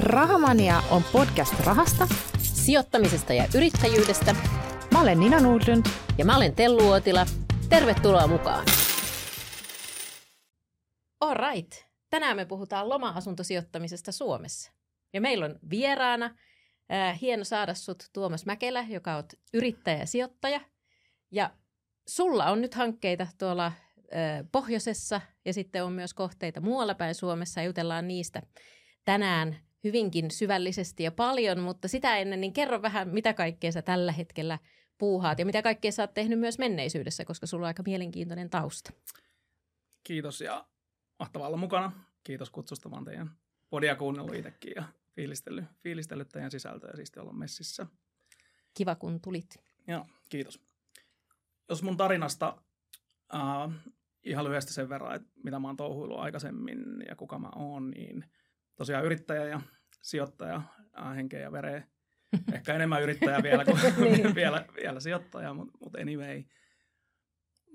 Rahamania on podcast rahasta, sijoittamisesta ja yrittäjyydestä. Mä olen Nina Nordlund. Ja mä olen Tellu Uotila. Tervetuloa mukaan. All right. Tänään me puhutaan loma-asuntosijoittamisesta Suomessa. Ja meillä on vieraana äh, hieno saada sut Tuomas Mäkelä, joka on yrittäjä ja sijoittaja. Ja sulla on nyt hankkeita tuolla äh, pohjoisessa ja sitten on myös kohteita muualla päin Suomessa. Jutellaan niistä tänään hyvinkin syvällisesti ja paljon, mutta sitä ennen niin kerro vähän, mitä kaikkea sä tällä hetkellä puuhaat ja mitä kaikkea sä oot tehnyt myös menneisyydessä, koska sulla on aika mielenkiintoinen tausta. Kiitos ja mahtavaa olla mukana. Kiitos kutsusta. Mä teidän podia kuunnellut itsekin ja fiilistellyt, fiilistellyt teidän sisältöä ja siisti olla messissä. Kiva, kun tulit. Joo, kiitos. Jos mun tarinasta äh, ihan lyhyesti sen verran, että mitä mä oon touhuillut aikaisemmin ja kuka mä oon, niin tosiaan yrittäjä ja sijoittaja henkeä ja vereä. Ehkä enemmän yrittäjä vielä kuin niin. vielä, vielä sijoittaja, mutta mut anyway.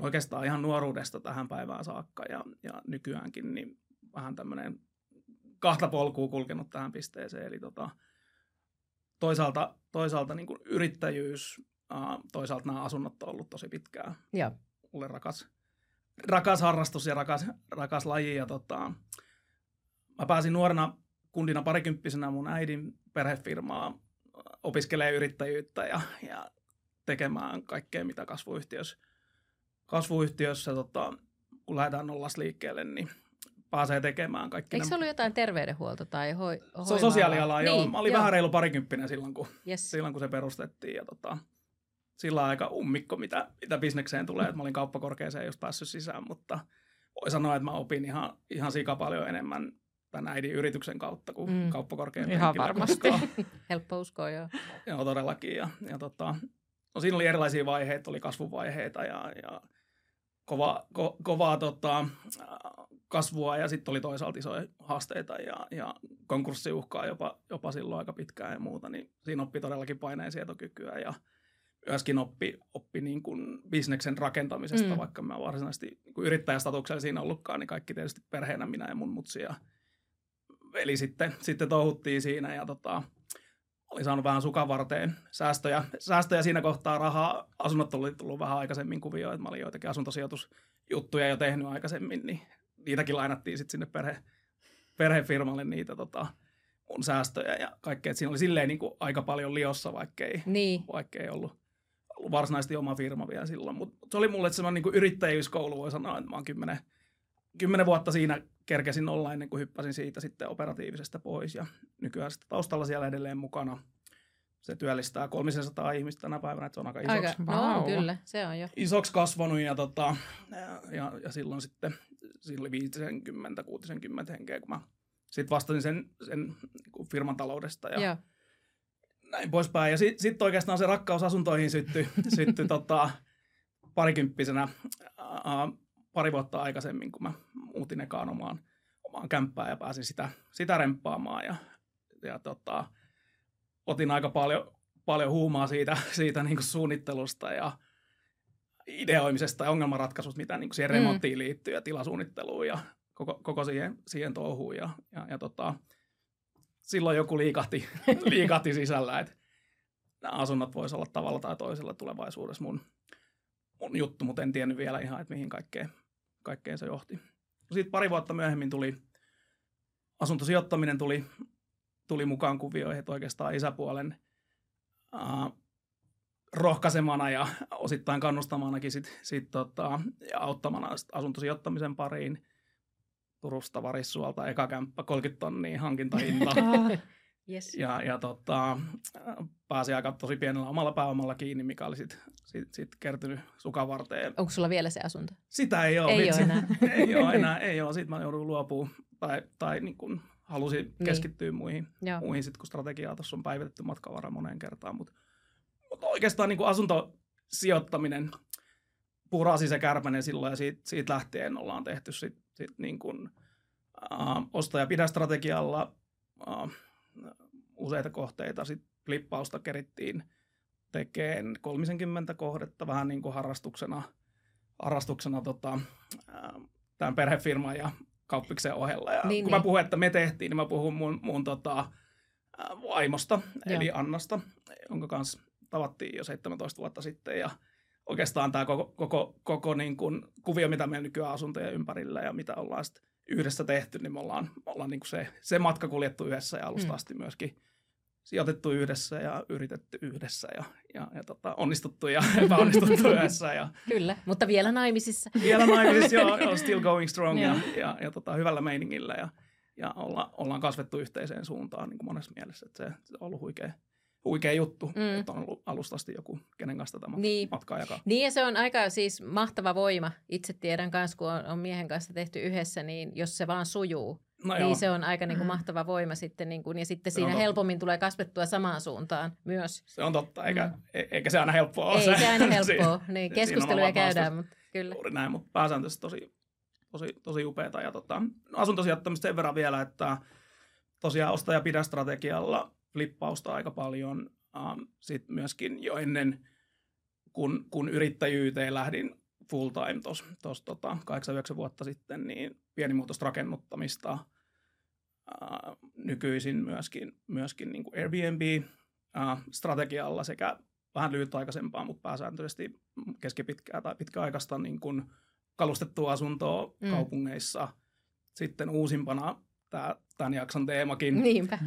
Oikeastaan ihan nuoruudesta tähän päivään saakka ja, ja nykyäänkin niin vähän tämmöinen kahta polkua kulkenut tähän pisteeseen. Eli tota, toisaalta, toisaalta niin kuin yrittäjyys, toisaalta nämä asunnot on ollut tosi pitkään. Joo. Mulle rakas, rakas harrastus ja rakas, rakas laji. Ja tota, mä pääsin nuorena kundina parikymppisenä mun äidin perhefirmaa opiskelee yrittäjyyttä ja, ja tekemään kaikkea, mitä kasvuyhtiössä, kasvuyhtiössä tota, kun lähdetään nollas liikkeelle, niin pääsee tekemään kaikki. Eikö se ollut jotain terveydenhuolto tai hoi, Se on sosiaaliala, joo. Niin, mä olin joo. vähän reilu parikymppinen silloin, kun, yes. silloin, kun se perustettiin. Ja tota, sillä aika ummikko, mitä, mitä bisnekseen tulee. Että mä olin kauppakorkeeseen just päässyt sisään, mutta voi sanoa, että mä opin ihan, ihan sika paljon enemmän tämän äidin yrityksen kautta kuin mm. kauppakorkean Ihan varmasti. Helppo uskoa, joo. joo, todellakin. Ja, ja tota, no siinä oli erilaisia vaiheita, oli kasvuvaiheita ja, ja kova, ko, kovaa tota, kasvua ja sitten oli toisaalta isoja haasteita ja, ja konkurssiuhkaa jopa, jopa silloin aika pitkään ja muuta, niin siinä oppi todellakin paineensietokykyä ja myöskin oppi, oppi niin kuin bisneksen rakentamisesta, mm. vaikka mä varsinaisesti niin yrittäjästatuksella siinä ollutkaan, niin kaikki tietysti perheenä minä ja mun mutsi ja veli sitten, sitten touhuttiin siinä ja tota, olin saanut vähän sukavarteen säästöjä, säästöjä siinä kohtaa rahaa. Asunnot oli tullut vähän aikaisemmin kuvioon, että mä olin joitakin asuntosijoitusjuttuja jo tehnyt aikaisemmin, niin niitäkin lainattiin sitten sinne perhe, perhefirmalle niitä tota, mun säästöjä ja kaikkea. Siinä oli silleen niin kuin aika paljon liossa, vaikkei, niin. vaikkei ollut, ollut varsinaisesti oma firma vielä silloin. Mutta se oli mulle semmoinen niin yrittäjyyskoulu, voi sanoa, että mä oon kymmenen, kymmenen vuotta siinä kerkesin olla ennen kuin hyppäsin siitä sitten operatiivisesta pois. Ja nykyään sitten taustalla siellä edelleen mukana. Se työllistää 300 ihmistä tänä päivänä, että se on aika isoksi. Aika, no, kyllä, se on jo. Isoksi kasvanut ja, tota, ja, ja silloin sitten siinä oli 50-60 henkeä, kun mä sitten vastasin sen, sen niin firman taloudesta ja Joo. näin poispäin. Ja sitten sit oikeastaan se rakkaus asuntoihin syttyi, syttyi tota, parikymppisenä ää, pari vuotta aikaisemmin, kun mä muutin ekaan omaan, omaan kämppään ja pääsin sitä, sitä remppaamaan. Ja, ja tota, otin aika paljon, paljon huumaa siitä, siitä niin suunnittelusta ja ideoimisesta ja ongelmanratkaisusta, mitä niin siihen mm. remonttiin liittyy ja tilasuunnitteluun ja koko, koko siihen, siihen touhuun. Ja, ja, ja tota, silloin joku liikahti, liikahti sisällä, että nämä asunnot voisi olla tavalla tai toisella tulevaisuudessa mun, mun juttu, mutta en tiennyt vielä ihan, että mihin kaikkeen, kaikkeen se johti. Sitten pari vuotta myöhemmin tuli asuntosijoittaminen tuli, tuli mukaan kuvioihin, että oikeastaan isäpuolen uh, rohkaisemana ja osittain kannustamanakin sit, sit tota, ja auttamana asuntosijoittamisen pariin. Turusta Varissuolta eka kämppä 30 tonnia hankintahinta. yes. Ja, ja tota, pääsi aika tosi pienellä omalla pääomalla kiinni, mikä oli sitten sit, sit kertynyt sukavarteen. Onko sulla vielä se asunto? Sitä ei ole. Ei vitsi. ole enää. ei ole enää, ei ole. Sitten mä joudun luopumaan tai, tai niin kun halusin niin. keskittyä muihin, muihin sit, kun strategiaa tuossa on päivitetty matkavara moneen kertaan. Mutta mut oikeastaan niin kuin asuntosijoittaminen purasi se kärpänen silloin ja siitä, siitä lähtien ollaan tehty sit, sit niin kuin, uh, osta- ja pidä strategialla uh, useita kohteita. Sitten flippausta kerittiin tekemään 30 kohdetta vähän niin kuin harrastuksena, harrastuksena tota, tämän perhefirman ja kauppiksen ohella. Ja niin, kun niin. mä puhun, että me tehtiin, niin mä puhun mun, mun tota, vaimosta, Joo. eli Annasta, jonka kanssa tavattiin jo 17 vuotta sitten ja oikeastaan tämä koko, koko, koko niin kuin kuvio, mitä meillä nykyään asuntojen ympärillä ja mitä ollaan sitten yhdessä tehty, niin me ollaan, me ollaan niin kuin se, se matka kuljettu yhdessä ja alusta mm. asti myöskin sijoitettu yhdessä ja yritetty yhdessä ja, ja, ja tota, onnistuttu ja epäonnistuttu yhdessä. Ja, Kyllä, mutta vielä naimisissa. Vielä naimisissa, joo, joo still going strong ja, ja, ja tota, hyvällä meiningillä ja, ja olla, ollaan kasvettu yhteiseen suuntaan niin kuin monessa mielessä. Että se, se on ollut huikea, huikea juttu, mm. että on ollut alusta asti joku, kenen kanssa tätä niin. matkaa jakaa. Niin ja se on aika siis mahtava voima. Itse tiedän kanssa, kun on, on miehen kanssa tehty yhdessä, niin jos se vaan sujuu, No niin joo. se on aika niin kuin, mm. mahtava voima sitten, niin kuin, ja sitten se siinä helpommin tulee kasvettua samaan suuntaan myös. Se on totta, eikä, mm. E- eikä se aina helppoa ole. Ei se, se aina helppoa, niin keskusteluja käydään, mutta kyllä. Juuri näin, mutta pääsääntöisesti tosi, tosi, tosi upeata. Ja tota, asuntosijoittamista sen verran vielä, että tosiaan ostaja pidä strategialla flippausta aika paljon. Um, Sitten myöskin jo ennen, kun, kun yrittäjyyteen lähdin full time tuossa tota, 8-9 vuotta sitten, niin pienimuotoista rakennuttamista. Uh, nykyisin myöskin, myöskin niin kuin Airbnb-strategialla sekä vähän lyhytaikaisempaa, mutta pääsääntöisesti keskipitkää tai pitkäaikaista niin kuin kalustettua asuntoa mm. kaupungeissa. Sitten uusimpana tämä, tämän jakson teemakin. Niinpä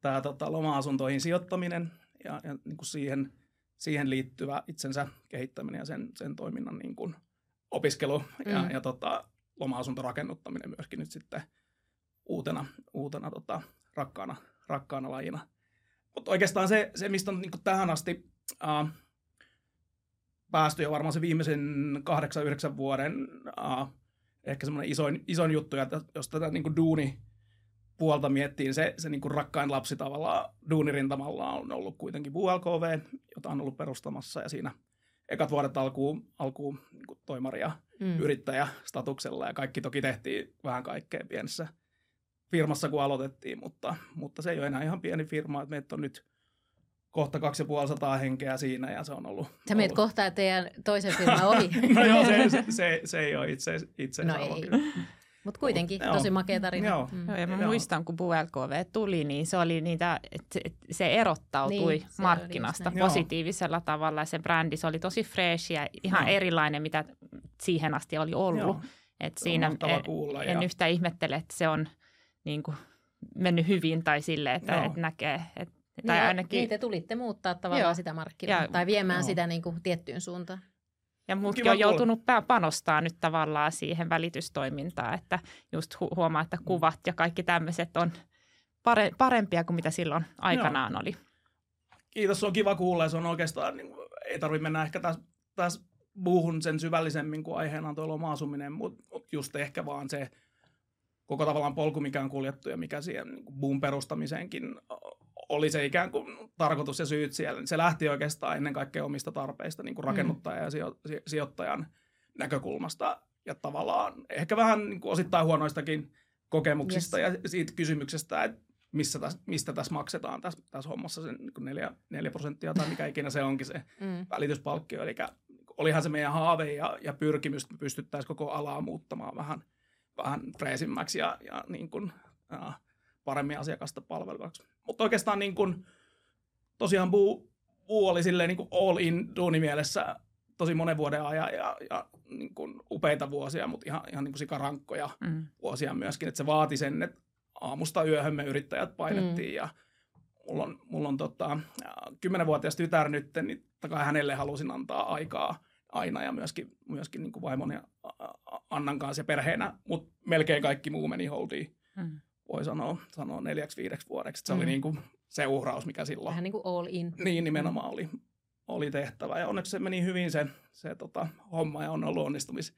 tämä tota, loma-asuntoihin sijoittaminen ja, ja niin kuin siihen, siihen liittyvä itsensä kehittäminen ja sen, sen toiminnan niin kuin opiskelu mm. ja, ja tota, loma-asuntorakennuttaminen myöskin nyt sitten uutena, uutena tota, rakkaana, rakkaana lajina. Mutta oikeastaan se, se, mistä on niin kuin tähän asti äh, päästy jo varmaan se viimeisen kahdeksan, yhdeksän vuoden äh, ehkä semmoinen isoin, isoin juttu, että jos tätä niin kuin duuni, puolta miettiin, se, se niin kuin rakkain lapsi tavallaan duunirintamalla on ollut kuitenkin VLKV, jota on ollut perustamassa ja siinä ekat vuodet alkuun, alkuun niin kuin toimaria mm. yrittäjä statuksella ja kaikki toki tehtiin vähän kaikkea pienessä firmassa, kun aloitettiin, mutta, mutta se ei ole enää ihan pieni firma, että meitä on nyt kohta 2500 henkeä siinä ja se on ollut... Sä meet ollut... kohta teidän toisen firman ohi. no joo, se, se, se, se ei ole itse, itse no ei. Kyllä. Mutta kuitenkin Mut, tosi makea tarina. Joo. Mm. Joo, ja mä joo. muistan, kun BLKV tuli, niin se oli niitä, että se erottautui niin, se markkinasta positiivisella joo. tavalla. Se brändi, se oli tosi fresh ja ihan joo. erilainen, mitä siihen asti oli ollut. Joo. Et se siinä en, kuulla, en ja... yhtä ihmettele, että se on niin kuin, mennyt hyvin tai sille, että, että näkee, että tai niin, ainakin... niin, te tulitte muuttaa tavallaan Joo. sitä markkinaa tai viemään Joo. sitä niin kuin tiettyyn suuntaan. Ja muutkin on joutunut panostaa nyt tavallaan siihen välitystoimintaan, että just hu- huomaa, että kuvat ja kaikki tämmöiset on pare- parempia kuin mitä silloin aikanaan Joo. oli. Kiitos, se on kiva kuulla ja se on oikeastaan, niin, ei tarvitse mennä ehkä tässä, tässä muuhun sen syvällisemmin kuin aiheena on tuo loma-asuminen, mutta just ehkä vaan se koko tavallaan polku, mikä on kuljettu ja mikä siihen niin buun perustamiseenkin oli se ikään kuin tarkoitus ja syyt siellä. Se lähti oikeastaan ennen kaikkea omista tarpeista niin kuin rakennuttajan mm. ja sijoittajan näkökulmasta ja tavallaan ehkä vähän niin kuin osittain huonoistakin kokemuksista yes. ja siitä kysymyksestä, että missä täs, mistä tässä maksetaan tässä, tässä hommassa sen niin neljä, neljä prosenttia tai mikä ikinä se onkin se mm. välityspalkkio. Eli olihan se meidän haave ja, ja pyrkimys, että me pystyttäisiin koko alaa muuttamaan vähän, vähän freesimmäksi ja, ja niin kuin, äh, paremmin asiakasta palvelevaksi. Mutta oikeastaan niin kuin, tosiaan Buu, Buu oli silleen niin all in duunimielessä tosi monen vuoden ajan ja, ja niin kuin upeita vuosia, mutta ihan, ihan niin kuin sikarankkoja mm. vuosia myöskin. Että se vaati sen, että aamusta yöhön me yrittäjät painettiin mm. ja mulla on, mulla on tota, kymmenenvuotias tytär nyt, niin takaa hänelle halusin antaa aikaa aina ja myöskin, myöskin niin kuin vaimon ja Annan kanssa ja perheenä, mutta melkein kaikki muu meni holdiin. Mm voi sanoa, sanoa neljäksi viideksi vuodeksi. Se mm. oli niin kuin se uhraus, mikä silloin... Vähän niin kuin all in. Niin, nimenomaan mm. oli, oli tehtävä. Ja onneksi se meni hyvin se, se tota, homma ja on ollut onnistumis,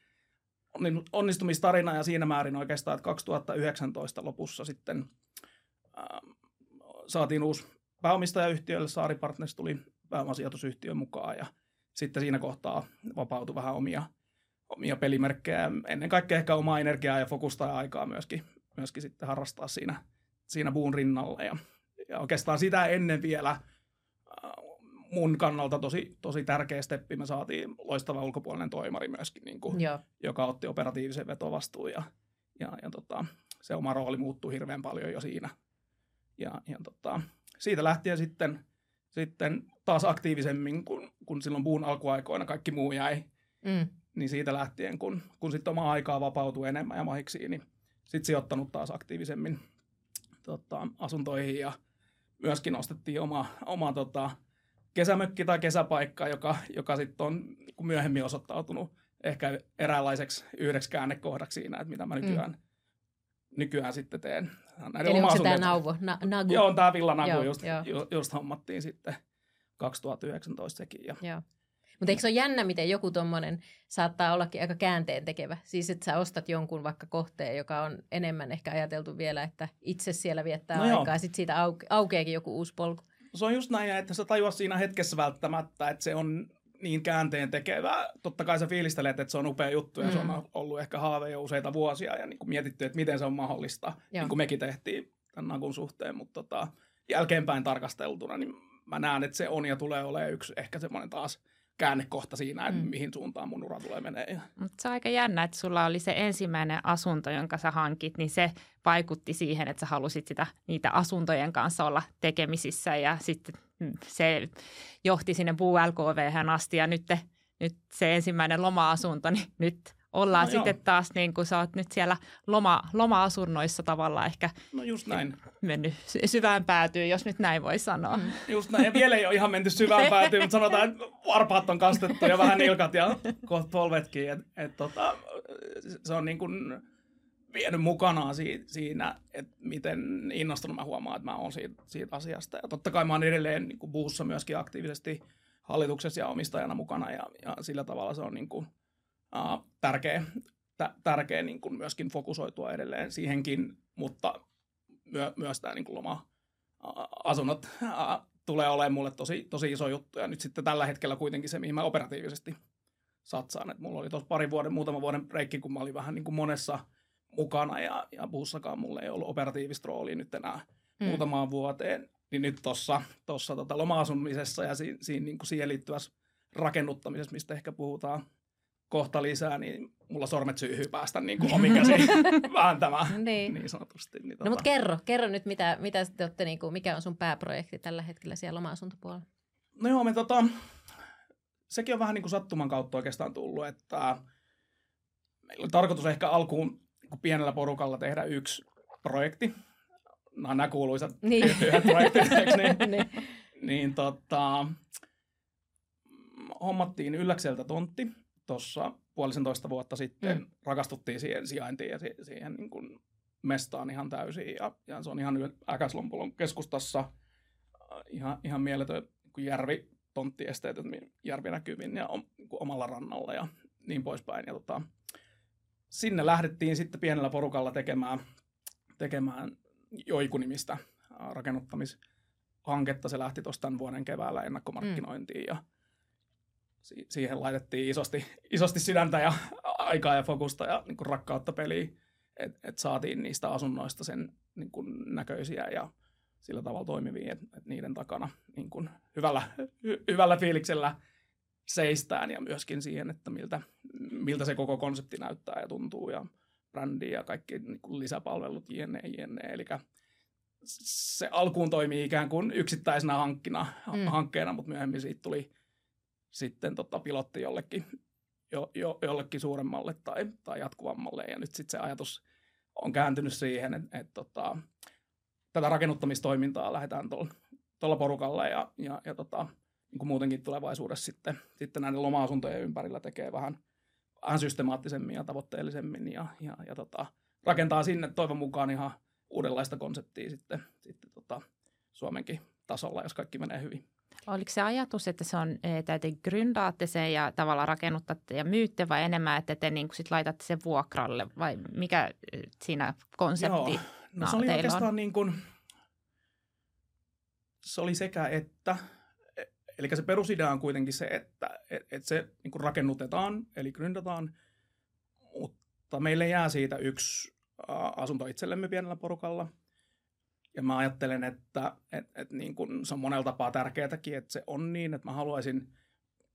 onnistumistarina ja siinä määrin oikeastaan, että 2019 lopussa sitten ähm, saatiin uusi pääomistajayhtiölle, Saari Partners tuli pääomasijoitusyhtiön mukaan ja sitten siinä kohtaa vapautui vähän omia, omia pelimerkkejä, ennen kaikkea ehkä omaa energiaa ja fokusta ja aikaa myöskin myöskin sitten harrastaa siinä, siinä puun rinnalla. Ja, ja oikeastaan sitä ennen vielä äh, mun kannalta tosi, tosi tärkeä steppi. Me saatiin loistava ulkopuolinen toimari myöskin, niin kuin, joka otti operatiivisen vetovastuun ja, ja, ja tota, se oma rooli muuttui hirveän paljon jo siinä. ja, ja tota, siitä lähtien sitten, sitten taas aktiivisemmin, kun, kun silloin puun alkuaikoina kaikki muu jäi, mm. niin siitä lähtien, kun, kun sitten oma aikaa vapautui enemmän ja mahiksi, niin sitten sijoittanut taas aktiivisemmin tota, asuntoihin ja myöskin ostettiin oma, oma tota, kesämökki tai kesäpaikka, joka, joka sitten on myöhemmin osoittautunut ehkä eräänlaiseksi yhdeksi käännekohdaksi siinä, että mitä mä nykyään, mm. nykyään sitten teen. Näiden Eli onko se tämä nauvo, na, nagu? Joo, on tämä villanagu, joo, just, joo. Ju, just hommattiin sitten 2019 sekin. Ja, joo. Mutta eikö se ole jännä, miten joku tuommoinen saattaa ollakin aika käänteen tekevä? Siis että sä ostat jonkun vaikka kohteen, joka on enemmän ehkä ajateltu vielä, että itse siellä viettää no aikaa, ja sitten siitä auke- aukeakin joku uusi polku. Se on just näin, että sä tajuat siinä hetkessä välttämättä, että se on niin käänteen tekevä. Totta kai sä fiilistelet, että se on upea juttu ja mm. se on mm. ollut ehkä haave jo useita vuosia ja niin kuin mietitty, että miten se on mahdollista, Joo. niin kuin mekin tehtiin tämän nakun suhteen, mutta tota, jälkeenpäin tarkasteltuna, niin mä näen, että se on ja tulee olemaan yksi ehkä semmoinen taas käännekohta siinä, että mm. mihin suuntaan mun ura tulee menee. Mutta se on aika jännä, että sulla oli se ensimmäinen asunto, jonka sä hankit, niin se vaikutti siihen, että sä halusit sitä, niitä asuntojen kanssa olla tekemisissä ja sitten se johti sinne LKV asti ja nyt, nyt se ensimmäinen loma-asunto, niin nyt ollaan no sitten joo. taas niin kuin sä oot nyt siellä loma, loma-asunnoissa tavallaan ehkä no just näin. mennyt syvään päätyyn, jos nyt näin voi sanoa. Mm. Just näin, ja vielä ei ole ihan menty syvään päätyyn, mutta sanotaan, että varpaat on kastettu ja vähän nilkat ja kohta polvetkin. Et, et tota, se on niin kuin vienyt mukanaan siinä, että miten innostunut mä huomaan, että mä oon siitä, siitä asiasta. Ja totta kai mä oon edelleen niin kuin buussa myöskin aktiivisesti hallituksessa ja omistajana mukana ja, ja sillä tavalla se on niin kuin, uh, tärkeä, tärkeä niin kuin myöskin fokusoitua edelleen siihenkin, mutta myö, myös tämä niin kuin loma-asunnot uh, tulee olemaan mulle tosi, tosi iso juttu. Ja nyt sitten tällä hetkellä kuitenkin se, mihin mä operatiivisesti satsaan. Et mulla oli tuossa pari vuoden, muutama vuoden breikki, kun mä olin vähän niin kuin monessa – mukana ja, ja bussakaan mulle ei ollut operatiivista roolia nyt enää mm. muutamaan vuoteen. Niin nyt tuossa tossa tota loma-asumisessa ja si, siinä niin kuin siihen liittyvässä rakennuttamisessa, mistä ehkä puhutaan kohta lisää, niin mulla sormet syyhyy päästä niin kuin omikäsiin vääntämään niin. niin sanotusti. Niin, tota... No mutta kerro, kerro nyt, mitä, mitä te olette, niin kuin, mikä on sun pääprojekti tällä hetkellä siellä loma-asuntopuolella? No joo, me tota, sekin on vähän niin kuin sattuman kautta oikeastaan tullut, että meillä oli tarkoitus ehkä alkuun pienellä porukalla tehdä yksi projekti. Nämä, nämä kuuluisat niin. yhdet projektit, eikö niin? niin. niin tota, hommattiin Ylläkseltä tontti tuossa puolisentoista vuotta sitten. Mm. Rakastuttiin siihen sijaintiin ja siihen niin kuin mestaan ihan täysin. Ja, ja se on ihan Äkäslompolon keskustassa ihan, ihan mieletön niin järvi, tonttiesteet, järvi näkyvin ja om, niin omalla rannalla ja niin poispäin. Ja tota, sinne lähdettiin sitten pienellä porukalla tekemään, tekemään Joikunimistä rakennuttamishanketta. Se lähti tuossa tämän vuoden keväällä ennakkomarkkinointiin ja si- siihen laitettiin isosti, isosti sydäntä ja aikaa ja fokusta ja niin kuin rakkautta peliin, että et saatiin niistä asunnoista sen niin kuin näköisiä ja sillä tavalla toimivia, että et niiden takana niin kuin hyvällä, hy- hyvällä fiiliksellä seistään ja myöskin siihen, että miltä, miltä se koko konsepti näyttää ja tuntuu ja brändi ja kaikki niin kuin lisäpalvelut jne, jne. Eli se alkuun toimii ikään kuin yksittäisenä hankkina, mm. hankkeena, mutta myöhemmin siitä tuli sitten tota pilotti jollekin, jo, jo, jollekin suuremmalle tai, tai jatkuvammalle. Ja nyt sitten se ajatus on kääntynyt siihen, että, että tota, tätä rakennuttamistoimintaa lähdetään tuolla porukalla ja, ja, ja tota, niin kuin muutenkin tulevaisuudessa sitten, sitten näiden loma-asuntojen ympärillä tekee vähän, vähän systemaattisemmin ja tavoitteellisemmin ja, ja, ja tota, rakentaa sinne toivon mukaan ihan uudenlaista konseptia sitten, sitten tota, Suomenkin tasolla, jos kaikki menee hyvin. Oliko se ajatus, että se on, että te gründaatte sen ja tavallaan rakennuttatte ja myytte vai enemmän, että te niin sit laitatte sen vuokralle vai mikä siinä konsepti Joo. No, se oli oikeastaan on? niin kuin, se oli sekä että, Eli se perusidea on kuitenkin se, että et, et se niin rakennutetaan, eli gründataan, mutta meille jää siitä yksi asunto itsellemme pienellä porukalla. Ja mä ajattelen, että et, et niin kun se on monella tapaa tärkeätäkin, että se on niin, että mä haluaisin,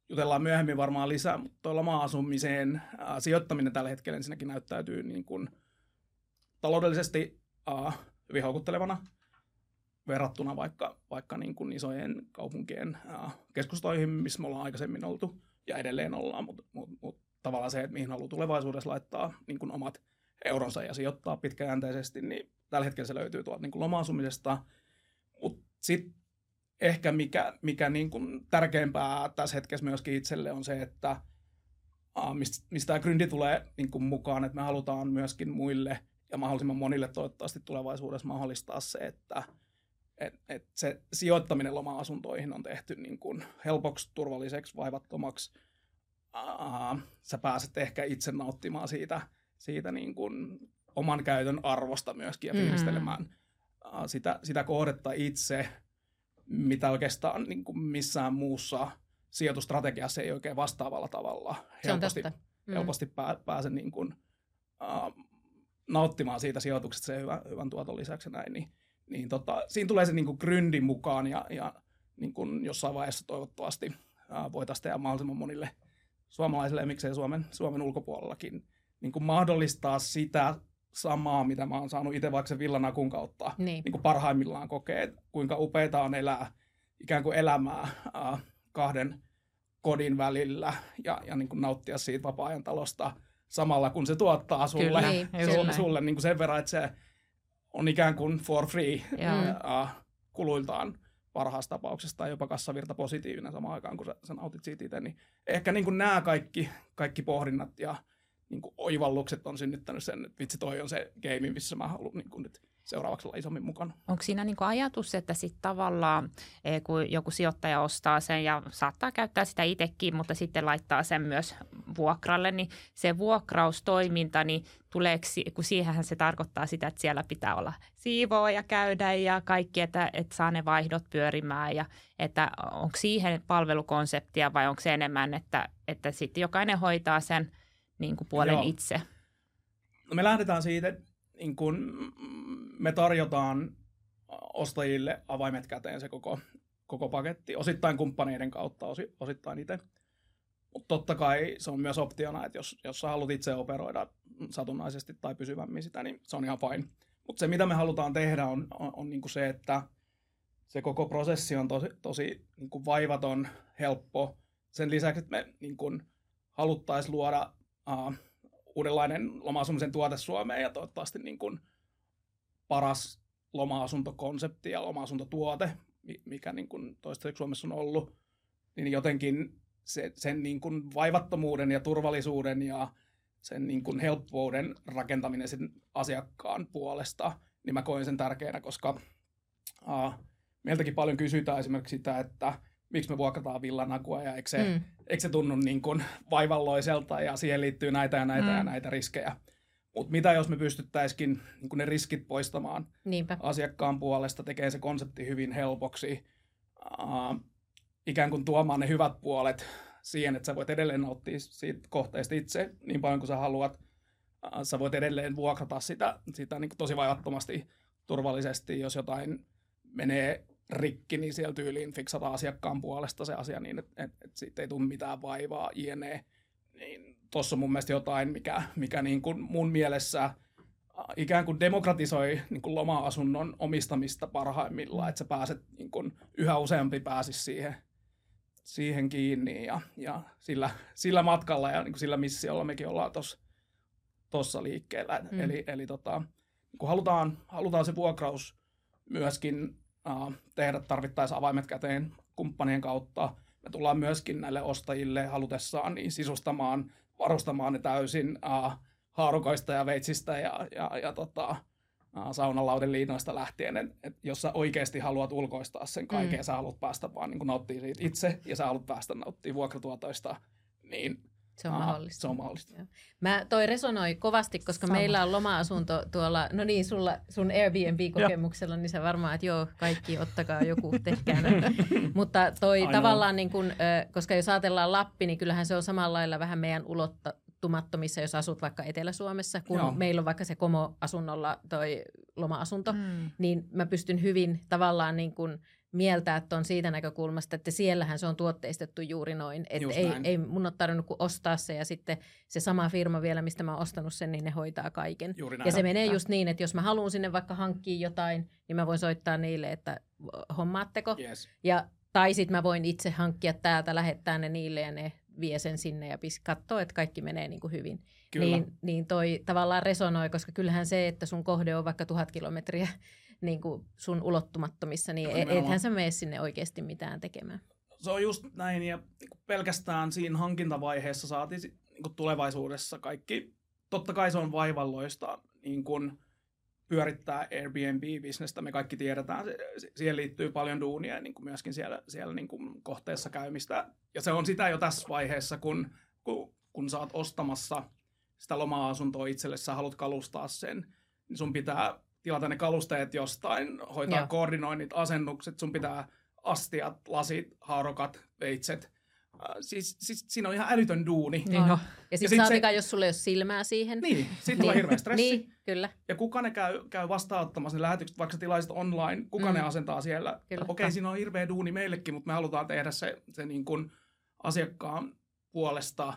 jutellaan myöhemmin varmaan lisää, mutta tuo loma-asumiseen sijoittaminen tällä hetkellä ensinnäkin näyttäytyy niin kun taloudellisesti uh, hyvin houkuttelevana – verrattuna vaikka, vaikka niin kuin isojen kaupunkien ää, keskustoihin, missä me ollaan aikaisemmin oltu ja edelleen ollaan, mutta mut, mut, tavallaan se, että mihin haluaa tulevaisuudessa laittaa niin kuin omat euronsa ja sijoittaa pitkäjänteisesti, niin tällä hetkellä se löytyy tuolta niin loma-asumisesta, mutta sitten ehkä mikä, mikä niin kuin tärkeämpää tässä hetkessä myöskin itselle on se, että mistä, mistä tämä gryndi tulee niin kuin mukaan, että me halutaan myöskin muille ja mahdollisimman monille toivottavasti tulevaisuudessa mahdollistaa se, että et, et se sijoittaminen loma-asuntoihin on tehty niin kuin helpoksi, turvalliseksi, vaivattomaksi. Uh, sä pääset ehkä itse nauttimaan siitä, siitä niin kuin oman käytön arvosta myöskin ja mm-hmm. fiilistelemään mm. uh, sitä, sitä kohdetta itse, mitä oikeastaan niin kuin missään muussa sijoitustrategiassa ei oikein vastaavalla tavalla helposti, mm. helposti pää, pääse niin kuin, uh, nauttimaan siitä sijoituksesta sen hyvän, hyvän tuoton lisäksi näin, niin, niin tota, siinä tulee se niin kuin gryndi mukaan ja, ja niin kuin jossain vaiheessa toivottavasti ää, voitaisiin tehdä mahdollisimman monille suomalaisille ja miksei Suomen, Suomen ulkopuolellakin niin kuin mahdollistaa sitä samaa, mitä mä oon saanut itse vaikka sen villanakun kautta niin. Niin kuin parhaimmillaan kokee, kuinka upeita on elää ikään kuin elämää ää, kahden kodin välillä ja, ja niin kuin nauttia siitä vapaa-ajan talosta – samalla kun se tuottaa sulle, Kyllä, niin, sulle, sulle niin kuin sen verran, että se on ikään kuin for free uh, kuluiltaan parhaassa tapauksessa tai jopa kassavirta positiivinen samaan aikaan, kun sä, sä nautit siitä itse. Niin ehkä niin kuin nämä kaikki, kaikki pohdinnat ja niin kuin oivallukset on synnyttänyt sen, että vitsi toi on se game, missä mä haluan niin kuin nyt seuraavaksi olla isommin mukana. Onko siinä niin ajatus, että sitten tavallaan eh, kun joku sijoittaja ostaa sen ja saattaa käyttää sitä itsekin, mutta sitten laittaa sen myös vuokralle, niin se vuokraustoiminta, niin tuleeko, kun siihenhän se tarkoittaa sitä, että siellä pitää olla siivoa ja käydä ja kaikki, että, että saa ne vaihdot pyörimään ja että onko siihen palvelukonseptia vai onko se enemmän, että, että sitten jokainen hoitaa sen niin kuin puolen Joo. itse? No me lähdetään siitä, niin kun me tarjotaan ostajille avaimet käteen se koko, koko paketti, osittain kumppaneiden kautta, osittain itse. Mutta totta kai se on myös optiona, että jos, jos sä haluat itse operoida satunnaisesti tai pysyvämmin sitä, niin se on ihan fine. Mutta se, mitä me halutaan tehdä, on, on, on niinku se, että se koko prosessi on tosi, tosi niinku vaivaton, helppo. Sen lisäksi, että me niinku haluttaisiin luoda uh, uudenlainen loma-asumisen tuote Suomeen ja toivottavasti niin kuin paras loma-asuntokonsepti ja loma-asuntotuote, mikä niin kuin toistaiseksi Suomessa on ollut, niin jotenkin se, sen niin kuin vaivattomuuden ja turvallisuuden ja sen niin kuin helppouden rakentaminen sen asiakkaan puolesta, niin mä koen sen tärkeänä, koska uh, meiltäkin paljon kysytään esimerkiksi sitä, että miksi me vuokrataan villanakua ja eikö se, mm. Eikö se tunnu niin kuin vaivalloiselta ja siihen liittyy näitä ja näitä mm. ja näitä riskejä. Mutta mitä jos me pystyttäisikin niin ne riskit poistamaan Niinpä. asiakkaan puolesta, tekee se konsepti hyvin helpoksi, uh, ikään kuin tuomaan ne hyvät puolet siihen, että sä voit edelleen nauttia siitä kohteesta itse niin paljon kuin sä haluat. Uh, sä voit edelleen vuokrata sitä, sitä niin tosi vajattomasti turvallisesti, jos jotain menee rikki, niin siellä tyyliin fiksataan asiakkaan puolesta se asia niin, että, että, että siitä ei tule mitään vaivaa, jne. Niin tuossa on mun mielestä jotain, mikä, mikä niin kuin mun mielessä ikään kuin demokratisoi niin kuin loma-asunnon omistamista parhaimmillaan, että sä pääset, niin kuin, yhä useampi pääsisi siihen, siihen kiinni ja, ja sillä, sillä matkalla ja niin kuin sillä missiolla mekin ollaan tuossa liikkeellä. Mm. Eli, eli tota, kun halutaan, halutaan se vuokraus myöskin tehdä tarvittaessa avaimet käteen kumppanien kautta. Me tullaan myöskin näille ostajille halutessaan niin sisustamaan, varustamaan ne täysin uh, haarukoista ja veitsistä ja, ja, ja tota, uh, saunalauden liinoista lähtien, että et jos sä oikeasti haluat ulkoistaa sen kaiken, mm. sä haluat päästä vaan niin nauttia siitä itse ja sä haluat päästä nauttia vuokratuotoista, niin se on Aha, mahdollista. Se on mahdollista. Ja. Mä, toi resonoi kovasti, koska Sama. meillä on loma-asunto tuolla, no niin, sulla, sun Airbnb-kokemuksella, niin se varmaan, että joo, kaikki ottakaa joku, tehkää Mutta toi Ainoa. tavallaan, niin kun, koska jos ajatellaan Lappi, niin kyllähän se on samalla lailla vähän meidän ulotta, muuttumattomissa, jos asut vaikka Etelä-Suomessa, kun Joo. meillä on vaikka se komo-asunnolla toi loma-asunto, mm. niin mä pystyn hyvin tavallaan niin kuin mieltää tuon siitä näkökulmasta, että siellähän se on tuotteistettu juuri noin. Että ei, ei mun ole tarvinnut kuin ostaa se ja sitten se sama firma vielä, mistä mä oon ostanut sen, niin ne hoitaa kaiken. Juuri ja se menee just niin, että jos mä haluan sinne vaikka hankkia jotain, niin mä voin soittaa niille, että hommaatteko. Yes. Ja, tai sitten mä voin itse hankkia täältä, lähettää ne niille ja ne vie sen sinne ja katsoo, että kaikki menee niin kuin hyvin. Kyllä. Niin, niin toi tavallaan resonoi, koska kyllähän se, että sun kohde on vaikka tuhat kilometriä niin kuin sun ulottumattomissa, niin Joo, e- ethän sä mene sinne oikeasti mitään tekemään. Se on just näin, ja niin pelkästään siinä hankintavaiheessa saatiin niin tulevaisuudessa kaikki, totta kai se on vaivalloista niin kuin pyörittää Airbnb-bisnestä, me kaikki tiedetään, siihen liittyy paljon duunia niin kuin myöskin siellä, siellä niin kuin kohteessa käymistä, ja se on sitä jo tässä vaiheessa, kun, kun, kun sä oot ostamassa sitä loma-asuntoa itselle, sä haluat kalustaa sen, niin sun pitää tilata ne kalusteet jostain, hoitaa Joo. koordinoinnit, asennukset, sun pitää astiat, lasit, haarokat, veitset. Äh, siis, siis siinä on ihan älytön duuni. Niin no. Ja sitten sit se... jos sulla ei ole silmää siihen. Niin, sitten tulee niin. hirveä stressi. niin, kyllä. Ja kuka ne käy, käy vastaanottamassa ne lähetykset, vaikka tilaiset online, kuka mm. ne asentaa siellä. Okei, okay, siinä on hirveä duuni meillekin, mutta me halutaan tehdä se, se niin kuin asiakkaan puolesta,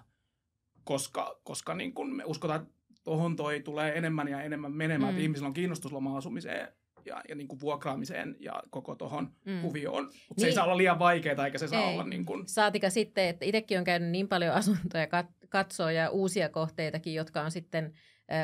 koska, koska niin kuin me uskotaan, että tuohon toi tulee enemmän ja enemmän menemään, mm. että ihmisillä on kiinnostus loma-asumiseen ja, ja niin kuin vuokraamiseen ja koko tuohon mm. kuvioon. Mutta niin. se ei niin. saa olla liian vaikeaa eikä se saa ei. olla niin kuin... Saatika sitten, että itsekin on käynyt niin paljon asuntoja katsoa ja uusia kohteitakin, jotka on sitten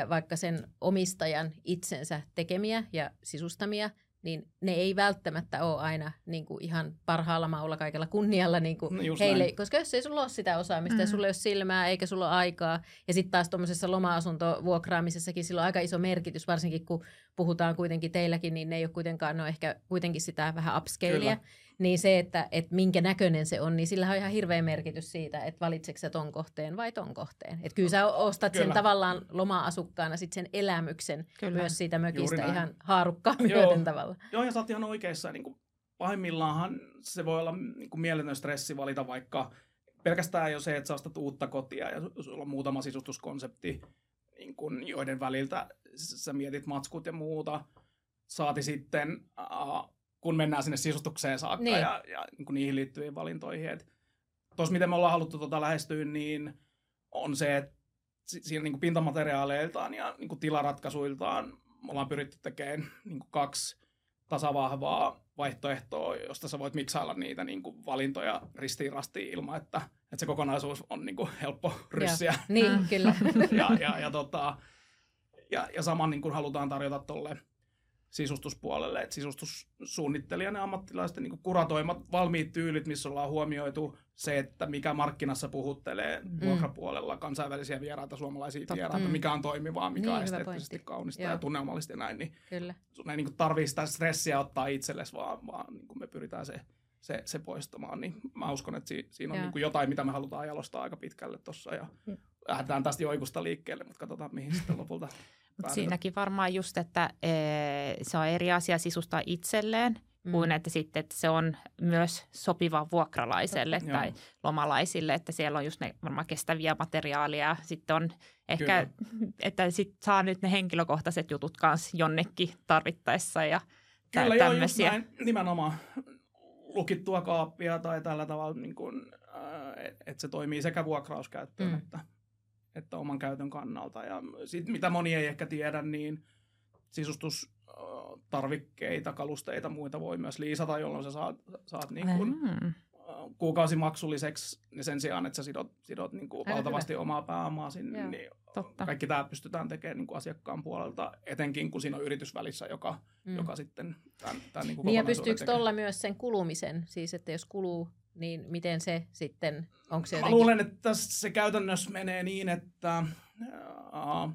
vaikka sen omistajan itsensä tekemiä ja sisustamia – niin ne ei välttämättä ole aina niin kuin ihan parhaalla maulla kaikella kunnialla niin kuin no heille, näin. koska jos ei sulla ole sitä osaamista mm. ja sulla ei ole silmää eikä sulla ole aikaa, ja sitten taas tuommoisessa loma-asuntovuokraamisessakin sillä on aika iso merkitys, varsinkin kun puhutaan kuitenkin teilläkin, niin ne ei ole kuitenkaan, ne on ehkä kuitenkin sitä vähän upscalea, niin se, että, että minkä näköinen se on, niin sillä on ihan hirveä merkitys siitä, että valitseeko sä ton kohteen vai ton kohteen. Että kyllä sä ostat kyllä. sen tavallaan loma-asukkaana sit sen elämyksen kyllä. myös siitä mökistä ihan haarukkaa myöten tavalla. Joo, ja sä oot ihan oikeassa. Niin kuin pahimmillaan se voi olla niin kuin mieletön stressi valita vaikka pelkästään jo se, että sä ostat uutta kotia ja sulla on muutama sisustuskonsepti, niin kuin, joiden väliltä sä mietit matskut ja muuta. Saati sitten uh, kun mennään sinne sisustukseen saakka niin. ja, ja niin kuin niihin liittyviin valintoihin. Tuossa miten me ollaan haluttu tuota lähestyä, niin on se, että siinä niin kuin pintamateriaaleiltaan ja niin kuin tilaratkaisuiltaan me ollaan pyritty tekemään niin kuin kaksi tasavahvaa vaihtoehtoa, josta sä voit miksailla niitä niin kuin valintoja ristiin rastiin ilman, että, että se kokonaisuus on niin kuin helppo ryssiä. Ja, niin, kyllä. ja, ja, ja, tota, ja, ja saman niin kuin halutaan tarjota tuolle sisustuspuolelle, että sisustussuunnittelijan ja ammattilaisten niin kuratoimat valmiit tyylit, missä ollaan huomioitu se, että mikä markkinassa puhuttelee mm. vuokrapuolella kansainvälisiä vieraita, suomalaisia Totta. vieraita, mm. mikä on toimivaa, mikä niin, on esteettisesti kaunista Joo. ja tunnelmallista ja näin, niin Kyllä. sun ei niin tarvitse sitä stressiä ottaa itsellesi, vaan, vaan niin me pyritään se, se, se poistamaan, niin mä uskon, että si, siinä on niin jotain, mitä me halutaan jalostaa aika pitkälle tuossa ja mm. lähdetään tästä joikusta liikkeelle, mutta katsotaan mihin sitten lopulta Mut siinäkin varmaan just, että se on eri asia sisustaa itselleen, mm. kuin että sitten että se on myös sopiva vuokralaiselle Totta. tai lomalaisille, että siellä on just ne varmaan kestäviä materiaaleja. Sitten on ehkä, Kyllä. että sit saa nyt ne henkilökohtaiset jutut kanssa jonnekin tarvittaessa ja Kyllä, joo, just näin, nimenomaan lukittua kaappia tai tällä tavalla, niin äh, että se toimii sekä vuokrauskäyttöön mm. että että oman käytön kannalta. Ja sit, mitä moni ei ehkä tiedä, niin sisustustarvikkeita, kalusteita, muita voi myös liisata, jolloin sä saat, saat niin kuin, mm. kuukausimaksulliseksi niin sen sijaan, että sä sidot, sidot niin kuin valtavasti hyvä. omaa pääomaa sinne. Joo, niin totta. Kaikki tämä pystytään tekemään niin kuin asiakkaan puolelta, etenkin kun siinä on yritys välissä, joka, mm. joka sitten tämän, tämän niin kuin Niin ja pystyykö tuolla myös sen kulumisen, siis että jos kuluu niin miten se sitten, onko se jotenkin... Mä luulen, että se käytännössä menee niin, että uh,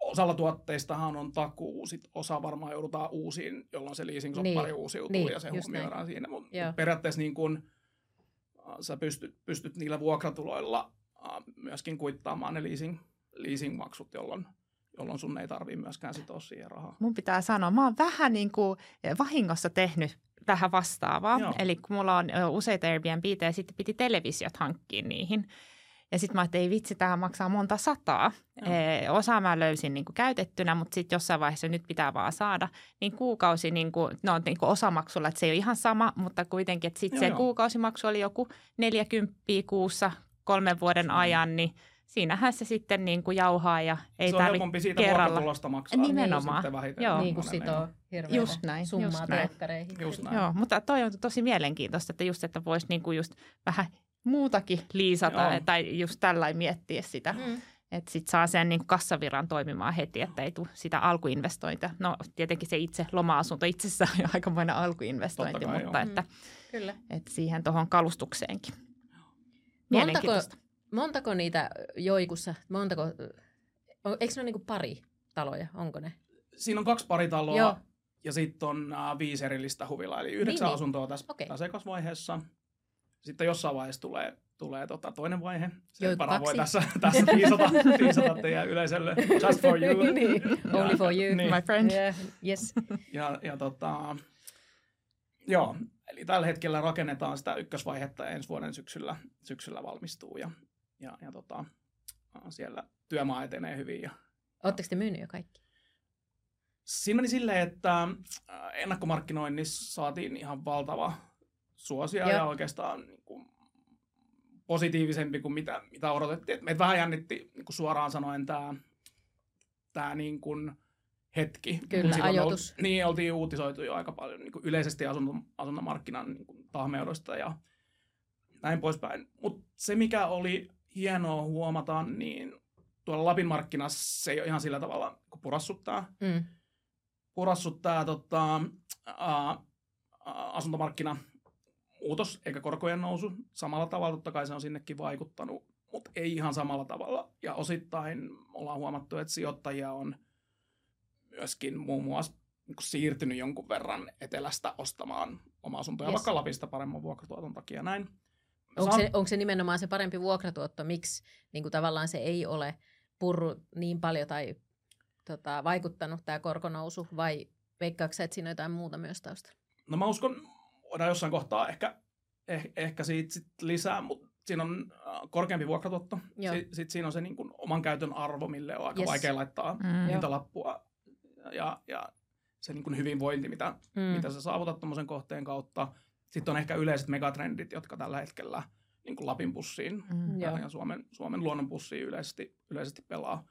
osalla tuotteistahan on takuu, sit osa varmaan joudutaan uusiin, jolloin se leasing-soppari niin, uusiutuu niin, ja se huomioidaan näin. siinä. Mutta periaatteessa niin kun, uh, sä pystyt, pystyt niillä vuokratuloilla uh, myöskin kuittaamaan ne leasing, leasing-maksut, jolloin jolloin sun ei tarvii myöskään sitoa siihen rahaa. Mun pitää sanoa, mä oon vähän niin kuin vahingossa tehnyt tähän vastaavaa. Joo. Eli kun mulla on useita Airbnb ja sitten piti televisiot hankkia niihin. Ja sitten mä ajattelin, ei vitsi, tämä maksaa monta sataa. E, osa mä löysin niin kuin käytettynä, mutta sitten jossain vaiheessa nyt pitää vaan saada. Niin kuukausi, niin kuin, no niin kuin osamaksulla, että se ei ole ihan sama, mutta kuitenkin, että sitten se joo. kuukausimaksu oli joku 40 kuussa kolmen vuoden mm. ajan, niin – siinähän se sitten niin kuin jauhaa ja ei tarvitse kerralla. siitä kerralla. maksaa. Nimenomaan. Niin, Joo. niin kuin sitoo hirveä just näin, summaa just näin. Just näin. Joo, mutta toi on tosi mielenkiintoista, että just, että voisi niin kuin just vähän muutakin liisata Joo. tai just tällainen miettiä sitä. Mm. Että sitten saa sen niin kassaviran toimimaan heti, että ei tule sitä alkuinvestointia. No tietenkin se itse loma-asunto itsessään on aikamoinen alkuinvestointi, kai, mutta että, mm. Kyllä. että siihen tuohon kalustukseenkin. Mielenkiintoista. Montako, montako niitä joikussa, montako, eikö ne ole niin pari taloja, onko ne? Siinä on kaksi paritaloa Joo. ja sitten on uh, viisi erillistä huvilaa, eli yhdeksän niin, niin. asuntoa tässä, okay. tässä ekasvaiheessa. Sitten jossain vaiheessa tulee, tulee tota toinen vaihe. Se para voi tässä, tässä tiisata, tiisata teidän yleisölle. Just for you. niin. Only for you, niin. my friend. Yeah. Yes. ja, ja tota, joo, eli tällä hetkellä rakennetaan sitä ykkösvaihetta ja ensi vuoden syksyllä, syksyllä valmistuu. Ja, ja, ja tota, siellä työmaa etenee hyvin. Ja, Oletteko te myynyt jo kaikki? Siinä meni silleen, että ennakkomarkkinoinnissa saatiin ihan valtava suosia Joo. ja oikeastaan niin kuin, positiivisempi kuin mitä, mitä odotettiin. Et meitä vähän jännitti niin kuin suoraan sanoen tämä tää niin kuin hetki. Kyllä, ajoitus. Ol, niin, oltiin uutisoitu jo aika paljon niin kuin yleisesti asunto, asuntomarkkinan niin kuin tahmeudosta ja näin poispäin. Mutta se, mikä oli hienoa huomata, niin tuolla Lapin markkinassa se ei ole ihan sillä tavalla kuin purassuttaa. Mm. Purassuttaa tota, ä, asuntomarkkina muutos eikä korkojen nousu. Samalla tavalla totta kai se on sinnekin vaikuttanut, mutta ei ihan samalla tavalla. Ja osittain ollaan huomattu, että sijoittajia on myöskin muun muassa niin siirtynyt jonkun verran etelästä ostamaan omaa asuntoja, yes. vaikka Lapista paremman vuokratuoton takia näin. Onko se, onko se nimenomaan se parempi vuokratuotto, miksi niin kuin tavallaan se ei ole purru niin paljon tai tota, vaikuttanut tämä korkonousu, vai veikkaako että siinä on jotain muuta myös taustalla? No mä uskon, voidaan jossain kohtaa ehkä, eh, ehkä siitä sit lisää, mutta siinä on äh, korkeampi vuokratuotto. Sitten sit siinä on se niin kuin, oman käytön arvo, mille on aika yes. vaikea laittaa mm. hintalappua. Ja, ja se niin kuin hyvinvointi, mitä, mm. mitä sä saavutat tuommoisen kohteen kautta. Sitten on ehkä yleiset megatrendit, jotka tällä hetkellä niin kuin Lapin pussiin mm. ja, ja Suomen, Suomen luonnon pussiin yleisesti, yleisesti pelaa.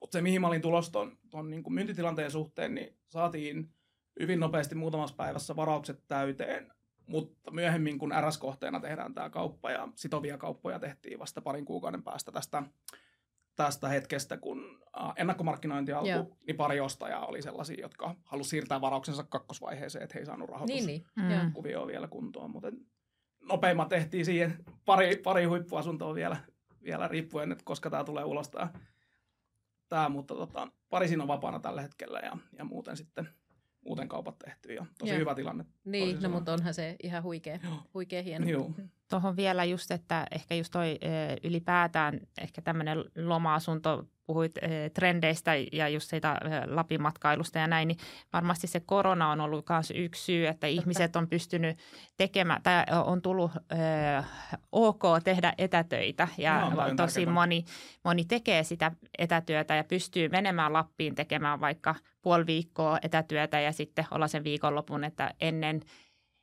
Mutta se, mihin mä olin tulossa tuon, ton niin kuin myyntitilanteen suhteen, niin saatiin – hyvin nopeasti muutamassa päivässä varaukset täyteen, mutta myöhemmin kun RS-kohteena tehdään tämä kauppa ja sitovia kauppoja tehtiin vasta parin kuukauden päästä tästä, tästä hetkestä, kun ennakkomarkkinointi alkoi, Joo. niin pari ostajaa oli sellaisia, jotka halusivat siirtää varauksensa kakkosvaiheeseen, että he ei saanut rahoituskuvioon mm. vielä kuntoon, mutta nopeimmat tehtiin siihen pari, pari huippuasuntoa vielä, vielä riippuen, että koska tämä tulee ulos tämä, tämä mutta tota, pari siinä on vapaana tällä hetkellä ja, ja muuten sitten – muuten kaupat tehty ja tosi Joo. hyvä tilanne. Niin, no, mutta onhan se ihan huikea, huikea hieno. Joo. Tuohon vielä just, että ehkä just toi ylipäätään ehkä tämmöinen loma-asunto, puhuit trendeistä ja just siitä Lapin matkailusta ja näin, niin varmasti se korona on ollut myös yksi syy, että ihmiset on pystynyt tekemään, tai on tullut ö, ok tehdä etätöitä ja no, tosi moni, moni tekee sitä etätyötä ja pystyy menemään Lappiin tekemään vaikka puoli viikkoa etätyötä ja sitten olla sen viikonlopun, että ennen –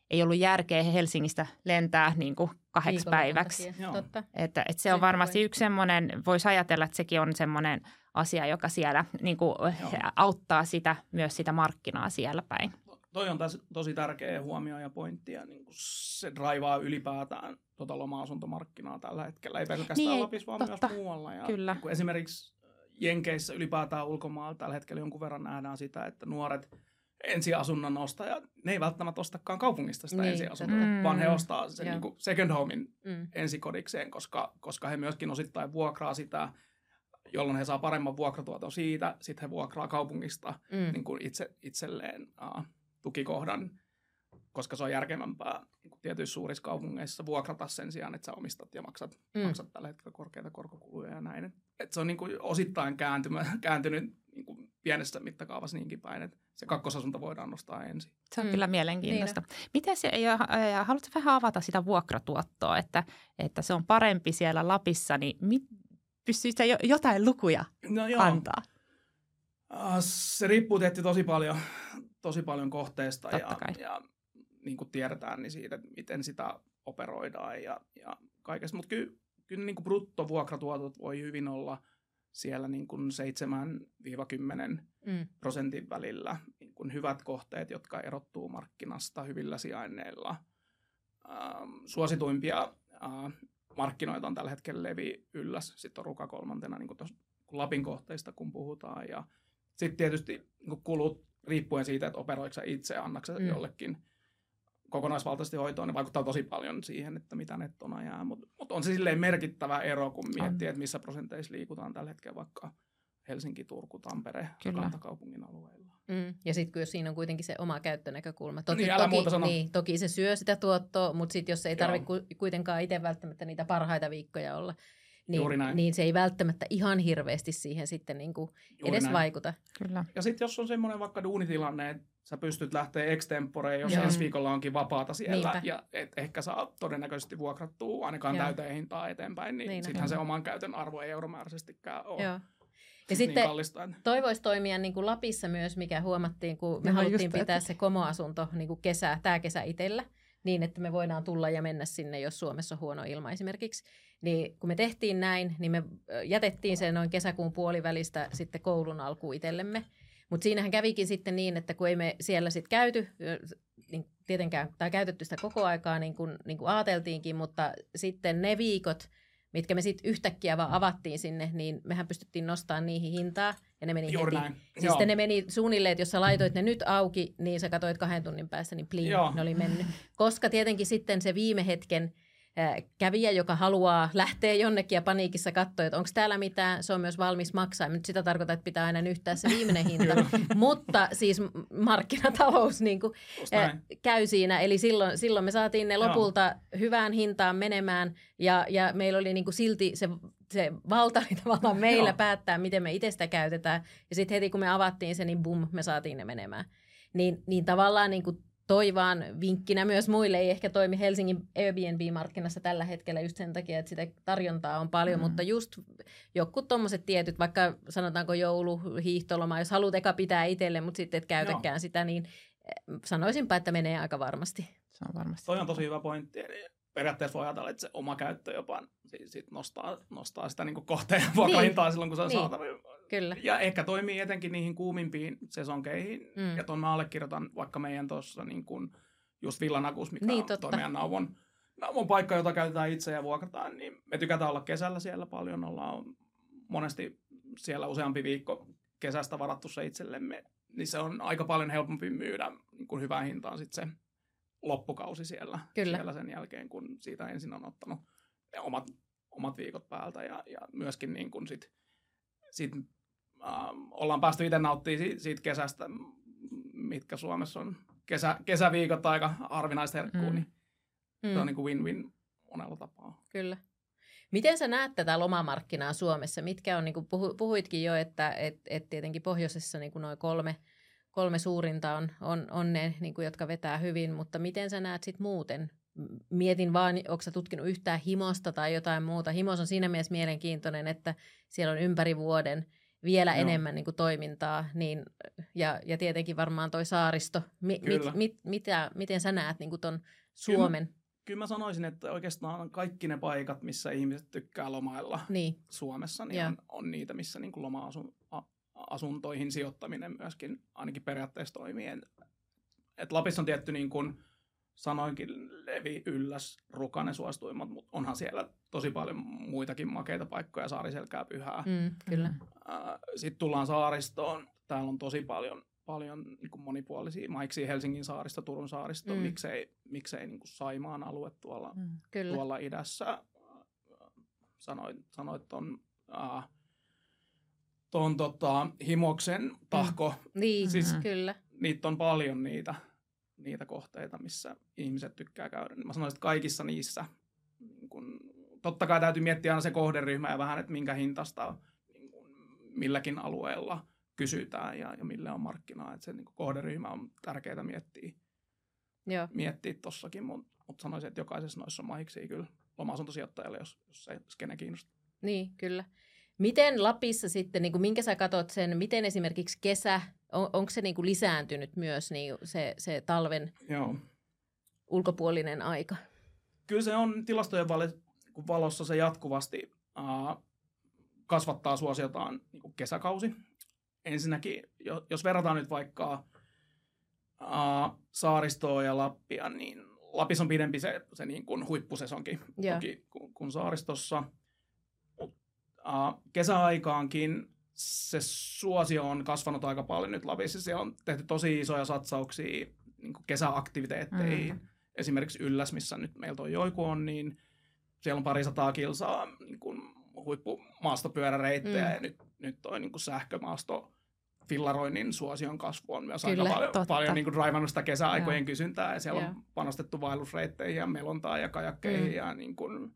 ei ollut järkeä Helsingistä lentää niin kuin kahdeksi päiväksi. Totta. Että, että se on varmasti yksi semmoinen, voisi ajatella, että sekin on semmoinen asia, joka siellä niin kuin auttaa sitä, myös sitä markkinaa siellä päin. Toi on taas tosi tärkeä huomio ja pointti ja niin kuin se draivaa ylipäätään tuota loma-asuntomarkkinaa tällä hetkellä. Ei pelkästään niin, Lapissa, vaan totta. myös muualla. Ja Kyllä. Niin esimerkiksi Jenkeissä ylipäätään ulkomailla tällä hetkellä jonkun verran nähdään sitä, että nuoret – ensiasunnon ostajat, ne ei välttämättä ostakaan kaupungista sitä niin, ensiasuntoa, mm. vaan he ostaa sen niin kuin second homein mm. ensikodikseen, koska, koska he myöskin osittain vuokraa sitä, jolloin he saa paremman vuokratuoton siitä, sitten he vuokraa kaupungista mm. niin kuin itse, itselleen uh, tukikohdan, koska se on järkevämpää niin kuin tietyissä suurissa kaupungeissa vuokrata sen sijaan, että sä omistat ja maksat, mm. maksat tällä hetkellä korkeita korkokuluja ja näin. Et se on niin kuin osittain kääntynyt niin kuin pienessä mittakaavassa niinkin päin, että se kakkosasunto voidaan nostaa ensin. Se on mm. kyllä mielenkiintoista. Niin Miten se, ja, ja haluatko vähän avata sitä vuokratuottoa, että, että se on parempi siellä Lapissa, niin mit, pystyykö jo, jotain lukuja no joo. antaa? Se riippuu tietysti tosi paljon, tosi paljon kohteesta ja, ja niin kuin tiedetään, niin siitä, miten sitä operoidaan ja, ja kaikesta. Mutta kyllä, kyllä niin kuin bruttovuokratuotot voi hyvin olla siellä niin kuin 7-10 mm. prosentin välillä. Niin kuin hyvät kohteet, jotka erottuu markkinasta hyvillä sijainneilla. Ähm, suosituimpia äh, markkinoita on tällä hetkellä Levi Ylläs, sitten on Ruka kolmantena niin kuin tos, kun Lapin kohteista kun puhutaan. Ja sitten tietysti niin kulut riippuen siitä, että operoiko itse, annaksa mm. jollekin – kokonaisvaltaisesti hoitoon, niin vaikuttaa tosi paljon siihen, että mitä nettona jää. Mutta mut on se silleen merkittävä ero, kun miettii, että missä prosenteissa liikutaan tällä hetkellä vaikka Helsinki, Turku, Tampere, kantakaupungin alueilla. Mm. Ja sitten jos siinä on kuitenkin se oma käyttönäkökulma. Toki, niin, toki, muuta niin, toki se syö sitä tuottoa, mutta sitten jos ei tarvitse kuitenkaan itse välttämättä niitä parhaita viikkoja olla, niin, niin se ei välttämättä ihan hirveästi siihen sitten niin kuin edes näin. vaikuta. Kyllä. Ja sitten jos on semmoinen vaikka duunitilanne, että sä pystyt lähteä extemporeen, jos Joo. ensi viikolla onkin vapaata siellä, Niinpä. ja et ehkä saa todennäköisesti vuokrattua ainakaan Joo. täyteen hintaa eteenpäin, niin, niin sittenhän se oman käytön arvo ei euromääräisestikään ole. Joo. Ja niin sitten kallista. toivoisi toimia niin kuin Lapissa myös, mikä huomattiin, kun me no, haluttiin pitää että... se komoasunto niin kuin kesä, tämä kesä itsellä, niin että me voidaan tulla ja mennä sinne, jos Suomessa on huono ilma esimerkiksi. Niin kun me tehtiin näin, niin me jätettiin se noin kesäkuun puolivälistä sitten koulun alkuun itsellemme. Mutta siinähän kävikin sitten niin, että kun ei me siellä sitten käyty, niin tietenkään, tai käytetty sitä koko aikaa niin kuin, niin kuin ajateltiinkin, mutta sitten ne viikot, mitkä me sitten yhtäkkiä vaan avattiin sinne, niin mehän pystyttiin nostamaan niihin hintaa, ja ne meni Juuri heti. Näin. Siis sitten ne meni suunnilleen, että jos sä laitoit ne nyt auki, niin sä katsoit kahden tunnin päästä, niin plin, ne oli mennyt. Koska tietenkin sitten se viime hetken kävijä, joka haluaa lähteä jonnekin ja paniikissa katsoa, että onko täällä mitään, se on myös valmis maksaa. Nyt sitä tarkoittaa, että pitää aina yhtää se viimeinen hinta. Mutta siis markkinatalous niin kuin, käy siinä. Eli silloin, silloin me saatiin ne lopulta Joo. hyvään hintaan menemään ja, ja meillä oli niin kuin silti se se valta oli tavallaan meillä Joo. päättää, miten me itse sitä käytetään. Ja sitten heti kun me avattiin se, niin bum, me saatiin ne menemään. Niin, niin tavallaan niin kuin toi vaan vinkkinä myös muille. Ei ehkä toimi Helsingin Airbnb-markkinassa tällä hetkellä just sen takia, että sitä tarjontaa on paljon, mm. mutta just joku tuommoiset tietyt, vaikka sanotaanko joulu, hiihtoloma, jos haluat eka pitää itselle, mutta sitten et käytäkään Joo. sitä, niin eh, sanoisinpa, että menee aika varmasti. Se on varmasti. Toi on tosi hyvä pointti. Eli periaatteessa voi ajatella, että se oma käyttö jopa sit nostaa, nostaa sitä niin kohteen vuokrahintaa niin. silloin, kun se on niin. saatavilla Kyllä. Ja ehkä toimii etenkin niihin kuumimpiin sesonkeihin. Mm. Ja tuon mä allekirjoitan vaikka meidän tuossa niin kuin just Villanakus, mikä niin, on meidän nauvon, nauvon paikka, jota käytetään itse ja vuokrataan. Niin me tykätään olla kesällä siellä paljon. Ollaan monesti siellä useampi viikko kesästä varattu se itsellemme. Niin se on aika paljon helpompi myydä niin kuin hyvään hintaan sitten se loppukausi siellä, Kyllä. siellä sen jälkeen, kun siitä ensin on ottanut omat, omat viikot päältä ja, ja myöskin niin kuin sit, sit ollaan päästy itse nauttimaan siitä, siitä kesästä, mitkä Suomessa on kesä, kesäviikot aika harvinaista herkkuu, mm. niin mm. se on niin kuin win-win monella tapaa. Kyllä. Miten sä näet tätä lomamarkkinaa Suomessa? Mitkä on, niin kuin puhuitkin jo, että et, et tietenkin pohjoisessa niin kuin noin kolme, kolme suurinta on, on, on ne, niin kuin, jotka vetää hyvin, mutta miten sä näet sitten muuten? Mietin vaan, onko sä tutkinut yhtään himosta tai jotain muuta. Himos on siinä mielessä mielenkiintoinen, että siellä on ympäri vuoden – vielä Joo. enemmän niin kuin toimintaa. Niin, ja, ja tietenkin varmaan toi saaristo. Mi, mit, mit, mitä, miten sä näet niin kuin ton Suomen? Kyllä, kyllä mä sanoisin, että oikeastaan kaikki ne paikat, missä ihmiset tykkää lomailla niin. Suomessa, niin on, on niitä, missä niin kuin loma-asuntoihin sijoittaminen myöskin ainakin periaatteessa toimii. Et Lapissa on tietty niin kuin, sanoinkin Levi, Ylläs, Rukanen suosituimmat, mutta onhan siellä tosi paljon muitakin makeita paikkoja, Saariselkää, Pyhää. Mm, kyllä. Sitten tullaan saaristoon. Täällä on tosi paljon, paljon niin kuin monipuolisia maiksi Helsingin saaristo, Turun saaristo, mm. miksei, miksei niin kuin Saimaan alue tuolla, mm, tuolla idässä. Sanoit, sanoit ton, äh, ton tota, Himoksen tahko. Mm. Niin, siis, kyllä. Niitä on paljon niitä niitä kohteita, missä ihmiset tykkää käydä. Mä sanoisin, että kaikissa niissä, niin kun, totta kai täytyy miettiä aina se kohderyhmä ja vähän, että minkä hintasta niin kun, milläkin alueella kysytään ja, ja mille on markkinaa. Että se niin kohderyhmä on tärkeää miettiä Joo. miettiä tossakin, mutta mut sanoisin, että jokaisessa noissa on mahiksi kyllä loma-asuntosijoittajalle, jos, jos se skene kiinnostaa. Niin, kyllä. Miten Lapissa sitten, niin kuin minkä sä katsot sen, miten esimerkiksi kesä, on, onko se niin kuin lisääntynyt myös niin se, se talven Joo. ulkopuolinen aika? Kyllä se on tilastojen valossa se jatkuvasti uh, kasvattaa suosiotaan niin kuin kesäkausi. Ensinnäkin, jos verrataan nyt vaikka uh, saaristoa ja Lappia, niin Lapissa on pidempi se, se niin kuin huippusesonki toki, kuin, kuin saaristossa. Kesäaikaankin se suosio on kasvanut aika paljon nyt Lapissa. Se on tehty tosi isoja satsauksia niin kesäaktiviteetteihin. Mm. Esimerkiksi Ylläs, missä nyt meillä on joiku on, niin siellä on pari sataa kilsaa niin kuin huippumaastopyöräreittejä mm. ja nyt, nyt toi niin kuin sähkömaasto fillaroinnin suosion kasvu on myös Kyllä, aika paljon, paljon niin kuin raivannut sitä kesäaikojen ja. kysyntää ja siellä ja. on panostettu vaellusreitteihin ja melontaan ja kajakkeihin mm. ja niin kuin,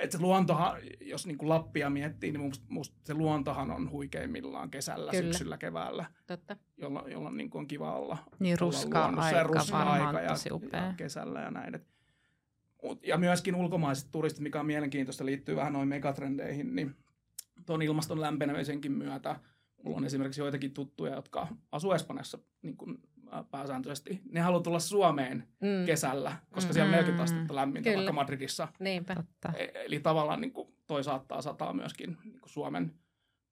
että se luontohan, jos niin kuin Lappia miettii, niin musta, musta se luontohan on huikeimmillaan kesällä, Kyllä. syksyllä, keväällä, Totta. jolloin, jolloin niin kuin on kiva olla, niin ruska olla aika, ruska-aika ja, ja kesällä ja näin. Et, ja myöskin ulkomaiset turistit, mikä on mielenkiintoista, liittyy vähän noin megatrendeihin, niin tuon ilmaston lämpenemisenkin myötä mulla on esimerkiksi joitakin tuttuja, jotka asuu Espanjassa niin kuin pääsääntöisesti. Ne haluaa tulla Suomeen mm. kesällä, koska mm. siellä on 40 astetta lämmintä, Kyllä. vaikka Madridissa. Niinpä. E- eli tavallaan niin kuin, toi saattaa sataa myöskin niin kuin Suomen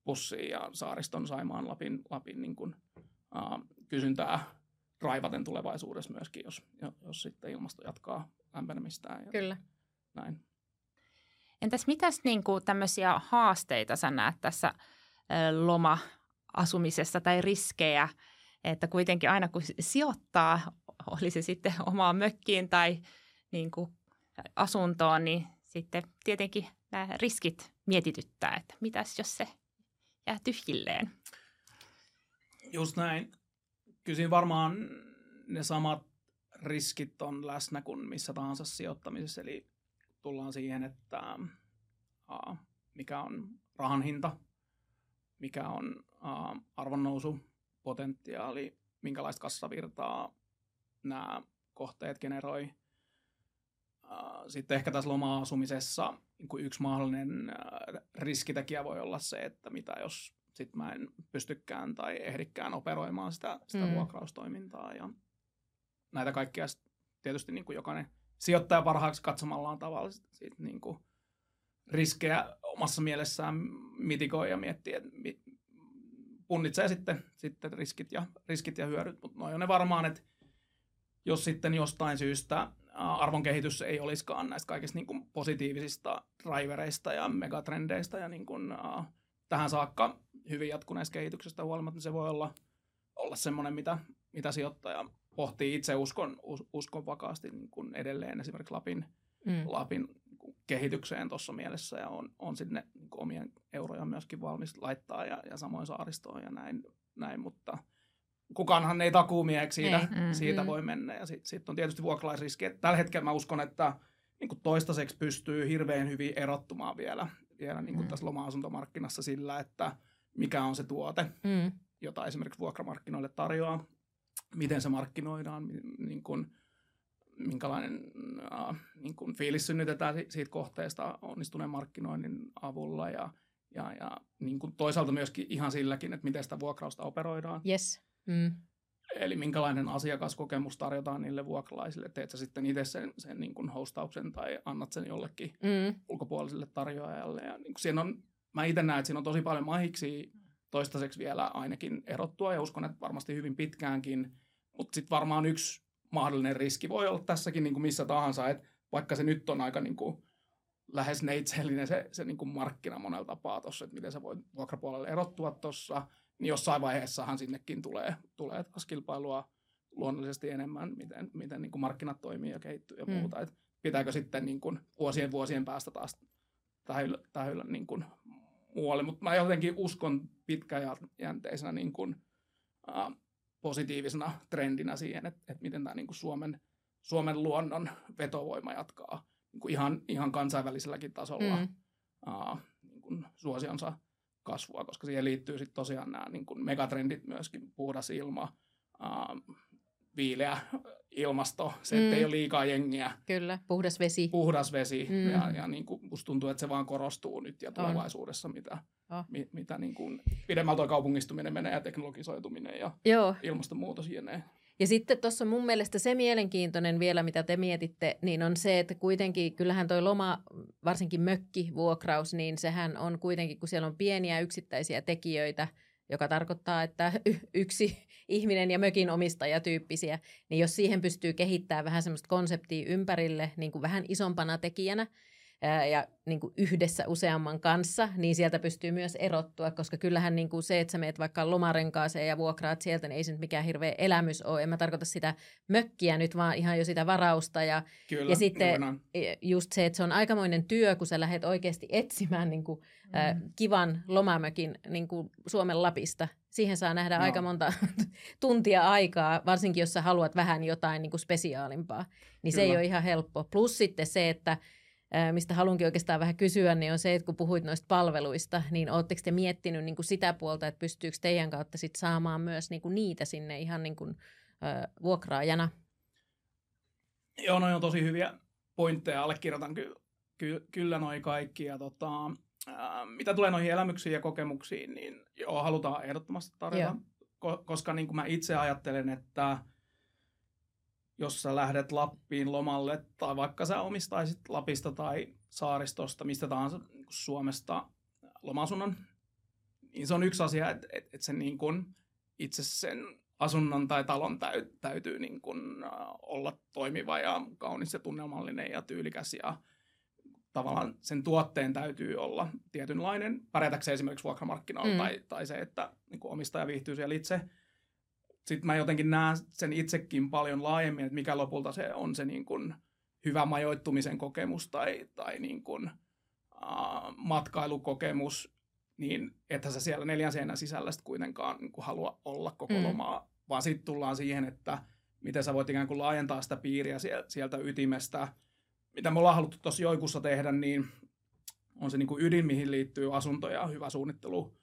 pussiin ja saariston Saimaan Lapin, Lapin niin kuin, uh, kysyntää raivaten tulevaisuudessa myöskin, jos, jos sitten ilmasto jatkaa lämpenemistään. Ja Kyllä. Näin. Entäs mitäs niin kuin tämmöisiä haasteita sä näet tässä loma-asumisessa tai riskejä, että kuitenkin aina kun sijoittaa, oli se sitten omaan mökkiin tai niin kuin asuntoon, niin sitten tietenkin nämä riskit mietityttää, että mitäs jos se jää tyhjilleen. Just näin. Kyllä varmaan ne samat riskit on läsnä kuin missä tahansa sijoittamisessa. Eli tullaan siihen, että mikä on rahan hinta, mikä on a, arvonnousupotentiaali, minkälaista kassavirtaa nämä kohteet generoi. Sitten ehkä tässä loma-asumisessa niin yksi mahdollinen riskitekijä voi olla se, että mitä jos sit mä en pystykään tai ehdikään operoimaan sitä, sitä mm. vuokraustoimintaa. Ja näitä kaikkia tietysti niin kuin jokainen sijoittaja parhaaksi katsomallaan tavalla siitä niin kuin riskejä omassa mielessään mitigoi ja miettii, että punnitsee sitten, sitten riskit, ja, riskit ja hyödyt. Mutta noin on ne varmaan, että jos sitten jostain syystä arvon kehitys ei olisikaan näistä kaikista niin kuin positiivisista drivereista ja megatrendeistä ja niin kuin, uh, tähän saakka hyvin jatkuneesta kehityksestä huolimatta, niin se voi olla, olla semmoinen, mitä, mitä sijoittaja pohtii itse uskon, us, uskon vakaasti niin kuin edelleen esimerkiksi Lapin, mm. Lapin kehitykseen tuossa mielessä ja on, on sinne niin omien euroja myöskin valmis laittaa ja, ja samoin saaristoon ja näin, näin mutta kukaanhan ei takuumieheksi siitä, ei. Mm, siitä mm. voi mennä ja sitten sit on tietysti vuokralaisriski. Tällä hetkellä mä uskon, että niin kuin toistaiseksi pystyy hirveän hyvin erottumaan vielä, vielä niin kuin mm. tässä loma-asuntomarkkinassa sillä, että mikä on se tuote, mm. jota esimerkiksi vuokramarkkinoille tarjoaa miten se markkinoidaan, niin kuin, minkälainen äh, niin kuin fiilis synnytetään siitä kohteesta onnistuneen markkinoinnin avulla ja, ja, ja niin kuin toisaalta myöskin ihan silläkin, että miten sitä vuokrausta operoidaan. Yes. Mm. Eli minkälainen asiakaskokemus tarjotaan niille vuokralaisille. Teet sä sitten itse sen, sen niin kuin hostauksen tai annat sen jollekin mm. ulkopuoliselle tarjoajalle. Ja niin kuin siinä on, mä itse näen, että siinä on tosi paljon mahiksi toistaiseksi vielä ainakin erottua ja uskon, että varmasti hyvin pitkäänkin. Mutta sitten varmaan yksi mahdollinen riski voi olla tässäkin niin kuin missä tahansa, että vaikka se nyt on aika niin kuin lähes neitsellinen se, se niin kuin markkina monella tapaa tuossa, että miten se voi vuokrapuolelle erottua tuossa, niin jossain vaiheessahan sinnekin tulee, tulee taas kilpailua luonnollisesti enemmän, miten, miten niin kuin markkinat toimii ja kehittyy ja mm. muuta. Et pitääkö sitten niin kuin vuosien vuosien päästä taas tähyllä, tähyllä niin kuin muualle, mutta mä jotenkin uskon pitkäjänteisenä niin kuin, äh, positiivisena trendinä siihen, että, että miten tämä niin kuin Suomen, Suomen luonnon vetovoima jatkaa niin kuin ihan, ihan kansainväliselläkin tasolla mm. äh, niin kuin suosionsa kasvua, koska siihen liittyy sitten tosiaan nämä niin kuin megatrendit myöskin, puhdas ilma, äh, viileä ilmasto, se, että mm. ei ole liikaa jengiä. Kyllä, puhdas vesi. Puhdas vesi, mm. ja, ja niin kuin musta tuntuu, että se vaan korostuu nyt ja tulevaisuudessa, on. mitä, oh. mi, mitä niin kuin pidemmällä tuo kaupungistuminen menee ja teknologisoituminen ja Joo. ilmastonmuutos jne. Ja sitten tuossa mun mielestä se mielenkiintoinen vielä, mitä te mietitte, niin on se, että kuitenkin kyllähän toi loma, varsinkin mökkivuokraus, niin sehän on kuitenkin, kun siellä on pieniä yksittäisiä tekijöitä, joka tarkoittaa, että yksi ihminen ja mökin omistaja tyyppisiä, niin jos siihen pystyy kehittämään vähän semmoista konseptia ympärille niin kuin vähän isompana tekijänä, ja niin kuin yhdessä useamman kanssa, niin sieltä pystyy myös erottua, koska kyllähän niin kuin se, että sä meet vaikka lomarenkaaseen ja vuokraat sieltä, niin ei se nyt mikään hirveä elämys ole. En mä tarkoita sitä mökkiä nyt, vaan ihan jo sitä varausta. Ja, Kyllä, ja sitten just se, että se on aikamoinen työ, kun sä lähdet oikeasti etsimään niin kuin, mm. äh, kivan lomamökin niin kuin Suomen Lapista. Siihen saa nähdä no. aika monta tuntia aikaa, varsinkin jos sä haluat vähän jotain niin kuin spesiaalimpaa. Niin Kyllä. se ei ole ihan helppo. Plus sitten se, että mistä haluankin oikeastaan vähän kysyä, niin on se, että kun puhuit noista palveluista, niin oletteko te miettinyt niin kuin sitä puolta, että pystyykö teidän kautta sit saamaan myös niin kuin niitä sinne ihan niin kuin, äh, vuokraajana? Joo, no on tosi hyviä pointteja, allekirjoitan ky- ky- kyllä noin kaikki. Ja tota, äh, mitä tulee noihin elämyksiin ja kokemuksiin, niin joo, halutaan ehdottomasti tarjota, ko- koska niin kuin mä itse ajattelen, että – jos sä lähdet Lappiin lomalle tai vaikka sä omistaisit Lapista tai saaristosta, mistä tahansa niin Suomesta lomasunnon, niin se on yksi asia, että, että, että sen niin kuin itse sen asunnon tai talon täy, täytyy niin kuin olla toimiva ja kaunis ja tunnelmallinen ja tyylikäs ja tavallaan sen tuotteen täytyy olla tietynlainen, pärjätäkseen esimerkiksi vuokramarkkinoilla mm. tai, tai se, että niin omistaja viihtyy siellä itse – sitten mä jotenkin näen sen itsekin paljon laajemmin, että mikä lopulta se on se niin kuin hyvä majoittumisen kokemus tai, tai niin kuin, uh, matkailukokemus, niin että sä siellä neljän seinän sisällä sitten kuitenkaan niin kuin halua olla koko mm. lomaa, vaan sitten tullaan siihen, että miten sä voit ikään kuin laajentaa sitä piiriä sieltä ytimestä. Mitä me ollaan haluttu tuossa joikussa tehdä, niin on se niin kuin ydin, mihin liittyy asunto ja hyvä suunnittelu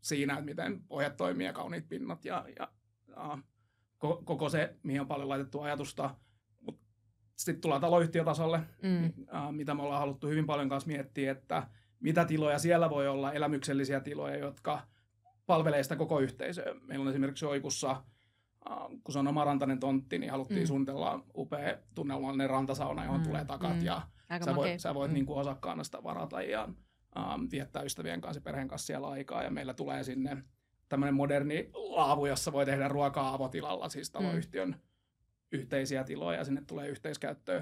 siinä, että miten pohjat toimii ja kauniit pinnat ja, ja uh, koko se, mihin on paljon laitettu ajatusta. Mutta sitten tullaan taloyhtiötasolle, mm. uh, mitä me ollaan haluttu hyvin paljon kanssa miettiä, että mitä tiloja siellä voi olla, elämyksellisiä tiloja, jotka palvelee sitä koko yhteisöä. Meillä on esimerkiksi Oikussa, kun se on oma rantainen tontti, niin haluttiin mm. suunnitella upea tunnelmallinen rantasauna, johon mm. tulee takat mm. ja sä voit, sä voit mm. niin kuin osakkaana sitä varata ja ähm, viettää ystävien kanssa ja perheen kanssa siellä aikaa. Ja meillä tulee sinne tämmöinen moderni laavu, jossa voi tehdä ruokaa avotilalla, siis taloyhtiön mm. yhteisiä tiloja. Ja sinne tulee yhteiskäyttöä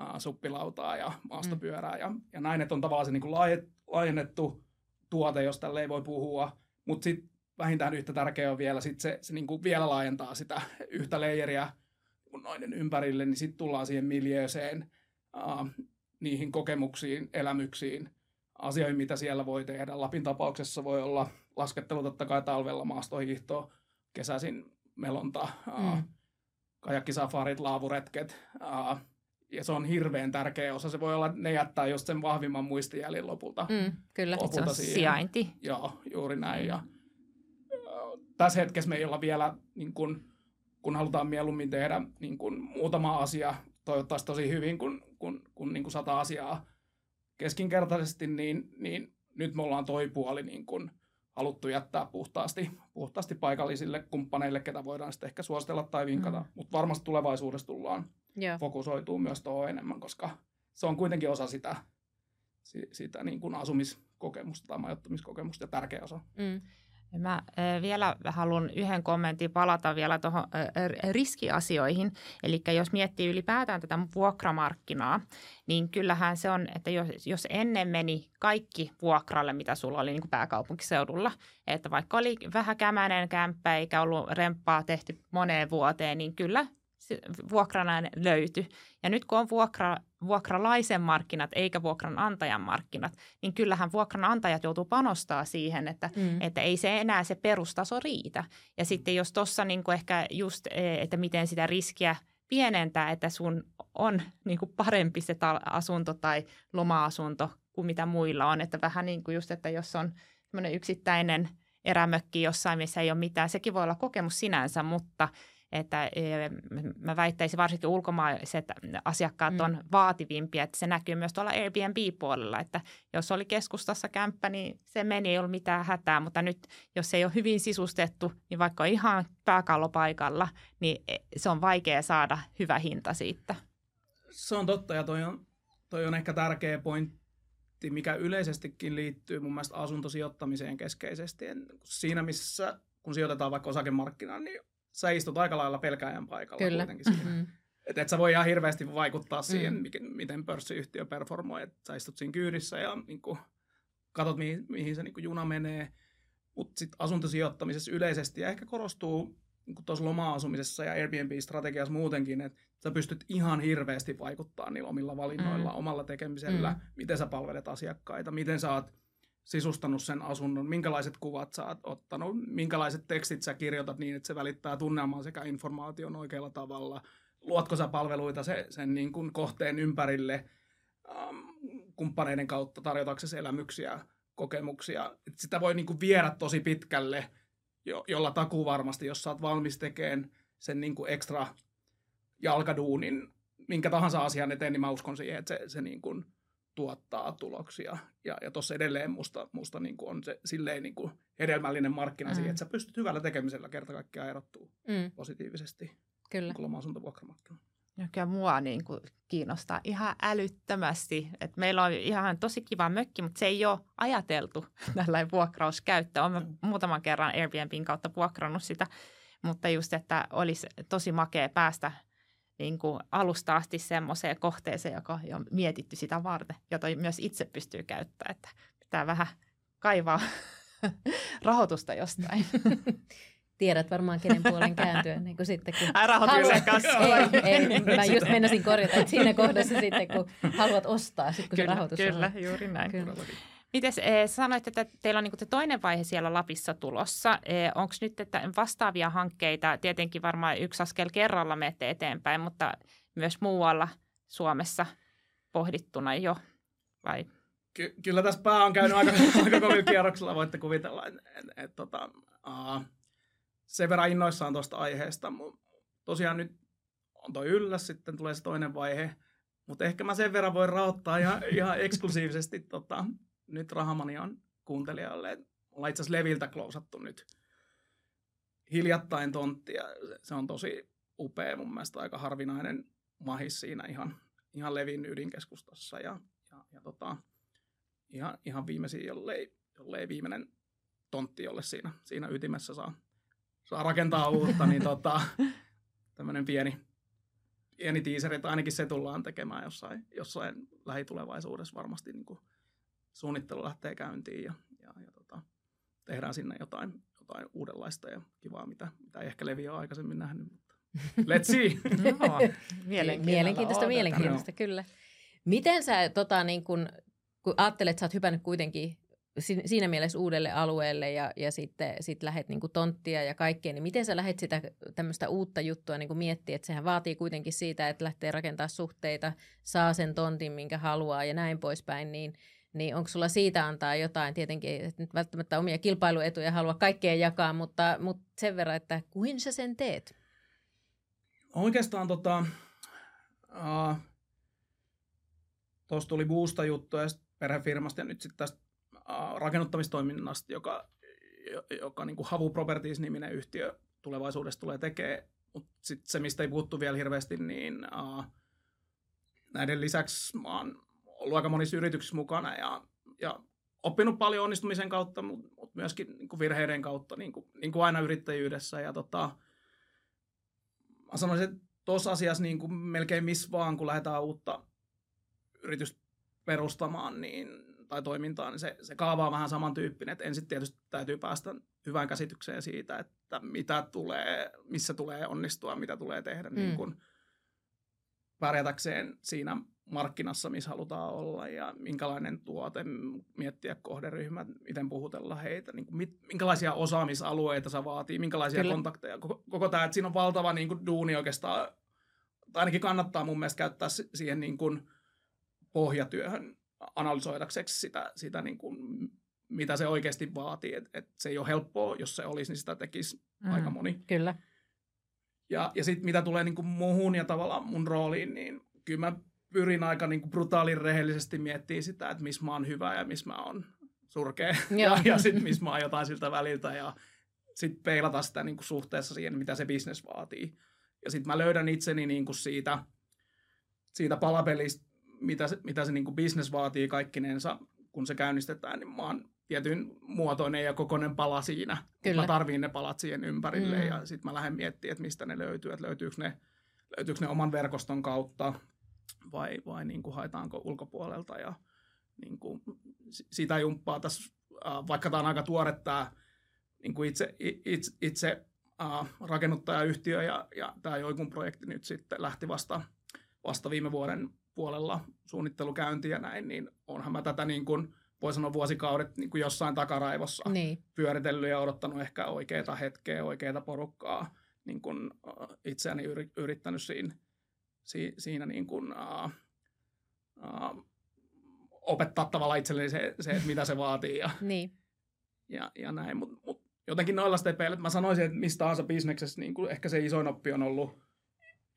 äh, suppilautaa ja maastopyörää. Mm. Ja, ja näin, että on tavallaan se niin kuin laajennettu tuote, josta ei voi puhua. Mutta sitten vähintään yhtä tärkeää on vielä sit se, se niin kuin vielä laajentaa sitä yhtä leijeriä noiden ympärille, niin sitten tullaan siihen miljööseen, äh, niihin kokemuksiin, elämyksiin, asioihin, mitä siellä voi tehdä. Lapin tapauksessa voi olla laskettelu totta kai talvella, maastohiihto, kesäisin melonta, mm. kajakkisafarit, laavuretket. ja se on hirveän tärkeä osa. Se voi olla, ne jättää just sen vahvimman muistijäljen lopulta. Mm, kyllä, lopulta se on sijainti. Joo, juuri näin. Ja, tässä hetkessä me ei olla vielä, niin kun, kun halutaan mieluummin tehdä niin kun, muutama asia, toivottavasti tosi hyvin, kun, kun, kun niin kun sata asiaa keskinkertaisesti, niin, niin nyt me ollaan toi puoli niin kuin haluttu jättää puhtaasti, puhtaasti paikallisille kumppaneille, ketä voidaan sitten ehkä suositella tai vinkata. Mm. Mutta varmasti tulevaisuudessa tullaan yeah. fokusoituu myös tuohon enemmän, koska se on kuitenkin osa sitä, sitä niin kuin asumiskokemusta tai majoittumiskokemusta ja tärkeä osa. Mm. Mä vielä haluan yhden kommentin palata vielä tuohon riskiasioihin. Eli jos miettii ylipäätään tätä vuokramarkkinaa, niin kyllähän se on, että jos, jos ennen meni kaikki vuokralle, mitä sulla oli niin kuin pääkaupunkiseudulla, että vaikka oli vähän kämäinen kämppä eikä ollut remppaa tehty moneen vuoteen, niin kyllä vuokranainen löytyi. Ja nyt kun on vuokra, vuokralaisen markkinat eikä vuokranantajan markkinat, niin kyllähän vuokranantajat joutuu panostaa siihen, että, mm. että ei se enää se perustaso riitä. Ja sitten jos tuossa niin ehkä just, e, että miten sitä riskiä pienentää, että sun on niin kuin parempi se asunto tai loma-asunto kuin mitä muilla on. Että vähän niin kuin just, että jos on yksittäinen erämökki jossain, missä ei ole mitään. Sekin voi olla kokemus sinänsä, mutta että e, mä väittäisin varsinkin ulkomaiset asiakkaat on mm. vaativimpia, että se näkyy myös tuolla Airbnb-puolella, että jos oli keskustassa kämppä, niin se meni, ei ollut mitään hätää, mutta nyt jos ei ole hyvin sisustettu, niin vaikka on ihan pääkallopaikalla, niin e, se on vaikea saada hyvä hinta siitä. Se on totta ja toi on, toi on ehkä tärkeä pointti, mikä yleisestikin liittyy mun mielestä asuntosijoittamiseen keskeisesti. Siinä missä kun sijoitetaan vaikka osakemarkkinaan, niin sä istut aika lailla pelkääjän paikalla Kyllä. kuitenkin siinä. Mm-hmm. Että et sä voi ihan hirveästi vaikuttaa siihen, mm. miten pörssiyhtiö performoi. Että sä istut siinä kyydissä ja niin kuin, katsot, mihin, mihin se niin kuin juna menee. Mutta sitten asuntosijoittamisessa yleisesti ja ehkä korostuu niin tuossa loma-asumisessa ja Airbnb-strategiassa muutenkin, että sä pystyt ihan hirveästi vaikuttaa niillä omilla valinnoilla, mm. omalla tekemisellä, mm. miten sä palvelet asiakkaita, miten sä oot sisustanut sen asunnon, minkälaiset kuvat sä oot ottanut, minkälaiset tekstit sä kirjoitat niin, että se välittää tunnelmaa sekä informaation oikealla tavalla, luotko sä palveluita se, sen niin kuin kohteen ympärille ähm, kumppaneiden kautta? Tarjotaksesi elämyksiä, kokemuksia. Et sitä voi niin kuin viedä tosi pitkälle, jo, jolla takuu varmasti, jos sä oot valmis tekemään sen niin kuin ekstra jalkaduunin, minkä tahansa asian eteen, niin mä uskon siihen, että se, se niin kuin tuottaa tuloksia. Ja, ja tuossa edelleen musta, musta niin kuin on se silleen niin kuin hedelmällinen markkina mm. siihen, että sä pystyt hyvällä tekemisellä kerta kaikkiaan erottuu mm. positiivisesti Kyllä. Niin loma-asuntovuokramarkkinoilla. Ja kyllä mua niin kuin kiinnostaa ihan älyttömästi. että meillä on ihan tosi kiva mökki, mutta se ei ole ajateltu tällainen vuokrauskäyttö. Olen muutaman kerran Airbnbin kautta vuokrannut sitä, mutta just, että olisi tosi makea päästä – niin kuin alusta asti semmoiseen kohteeseen, joka on mietitty sitä varten, jota myös itse pystyy käyttämään. Että pitää vähän kaivaa rahoitusta jostain. Tiedät varmaan, kenen puolen kääntyä. Niin kuin sitten, kun Ai rahoituksen kanssa. Ei, ei, mä just menisin korjata, että siinä kohdassa sitten, kun haluat ostaa, sitten kun kyllä, se rahoitus Kyllä, on. juuri näin. Kyllä. Miten eh, sanoit, että teillä on niin se toinen vaihe siellä Lapissa tulossa. Eh, Onko nyt että vastaavia hankkeita, tietenkin varmaan yksi askel kerralla menette eteenpäin, mutta myös muualla Suomessa pohdittuna jo vai? Ky- kyllä tässä pää on käynyt aika, aika kovilla kierroksella, voitte kuvitella. Et, et, et, tota, uh, sen verran innoissaan tuosta aiheesta. Tosiaan nyt on toi ylläs, sitten tulee se toinen vaihe. Mutta ehkä mä sen verran voin raottaa ihan, ihan eksklusiivisesti tota, nyt Rahamanian kuuntelijalle. Ollaan itse asiassa Leviltä klousattu nyt hiljattain tonttia. Se on tosi upea, mun mielestä aika harvinainen mahis siinä ihan, ihan Levin ydinkeskustassa. Ja, ja, ja tota, ihan, ihan viimeisin, jollei, jollei viimeinen tontti, jolle siinä, siinä ytimessä saa, saa rakentaa uutta, niin tota, tämmöinen pieni, pieni tiiseri, että ainakin se tullaan tekemään jossain, jossain lähitulevaisuudessa varmasti niin kuin suunnittelu lähtee käyntiin ja, ja, ja tota, tehdään sinne jotain, jotain uudenlaista ja kivaa, mitä, mitä ei ehkä Levi ole aikaisemmin nähnyt. Mutta let's see! Joo, mielenkiintoista, mielenkiintoista, kyllä. Miten sä, tota, niin kun, kun ajattelet, että sä oot hypännyt kuitenkin siinä mielessä uudelle alueelle ja, ja sitten sit lähdet niin tonttia ja kaikkea, niin miten sä lähdet sitä tämmöistä uutta juttua niin miettiä, että sehän vaatii kuitenkin siitä, että lähtee rakentaa suhteita, saa sen tontin, minkä haluaa ja näin poispäin, niin – niin onko sulla siitä antaa jotain, tietenkin että nyt välttämättä omia kilpailuetuja halua kaikkeen jakaa, mutta, mutta sen verran, että kuin sä sen teet? Oikeastaan tota, uh, tuossa tuli Boosta juttuja perhefirmasta ja nyt sitten tästä uh, rakennuttamistoiminnasta, joka, joka niin kuin Havu Properties-niminen yhtiö tulevaisuudessa tulee tekemään. Mutta sitten se, mistä ei puhuttu vielä hirveästi, niin uh, näiden lisäksi mä oon ollut aika monissa yrityksissä mukana ja, ja oppinut paljon onnistumisen kautta, mutta mut myöskin niin kuin virheiden kautta, niin kuin, niin kuin aina yrittäjyydessä. Ja tota, mä sanoisin, että tuossa asiassa niin kuin melkein missä vaan, kun lähdetään uutta yritystä perustamaan niin, tai toimintaan, niin se, se kaava on vähän samantyyppinen. Että ensin tietysti täytyy päästä hyvään käsitykseen siitä, että mitä tulee, missä tulee onnistua, mitä tulee tehdä mm. niin kuin pärjätäkseen siinä markkinassa, missä halutaan olla ja minkälainen tuote, miettiä kohderyhmät, miten puhutella heitä, niin kuin mit, minkälaisia osaamisalueita se vaatii, minkälaisia Kyllä. kontakteja. Koko, koko tämä, että siinä on valtava niin kuin, duuni oikeastaan, tai ainakin kannattaa mun mielestä käyttää siihen niin kuin, pohjatyöhön analysoidakseksi sitä, sitä niin kuin, mitä se oikeasti vaatii. Et, et se ei ole helppoa, jos se olisi, niin sitä tekisi mm. aika moni. Kyllä. Ja, ja sitten mitä tulee niin kuin muuhun ja tavallaan mun rooliin, niin kyllä mä pyrin aika niin kuin brutaalin rehellisesti miettimään sitä, että missä mä oon hyvä ja missä mä oon surkea. ja, ja sitten missä mä oon jotain siltä väliltä ja sitten peilata sitä niin kuin suhteessa siihen, mitä se bisnes vaatii. Ja sitten mä löydän itseni niin kuin siitä, siitä palapelistä, mitä se, mitä se niin kuin business vaatii kaikkinensa, kun se käynnistetään, niin mä oon tietyn muotoinen ja kokoinen pala siinä. Kyllä. Mä tarviin ne palat siihen ympärille mm. ja sitten mä lähden miettimään, että mistä ne löytyy, että löytyykö ne, löytyykö ne oman verkoston kautta vai, vai niin kuin haetaanko ulkopuolelta ja niin kuin sitä jumppaa tässä, vaikka tämä on aika tuore tämä niin kuin itse, itse, itse äh, rakennuttajayhtiö ja, ja tämä Joikun projekti nyt sitten lähti vasta, vasta viime vuoden puolella suunnittelukäynti ja näin, niin onhan mä tätä niin kuin, voi sanoa vuosikaudet niin kuin jossain takaraivossa niin. pyöritellyt ja odottanut ehkä oikeita hetkeä, oikeita porukkaa, niin kuin, äh, itseäni yrittänyt siinä, si, siinä niin kuin, äh, äh, opettaa tavallaan itselleni se, se että mitä se vaatii ja, niin. ja, ja näin, mutta mut jotenkin noilla stepeillä, mä sanoisin, että mistä tahansa bisneksessä niin kuin ehkä se isoin oppi on ollut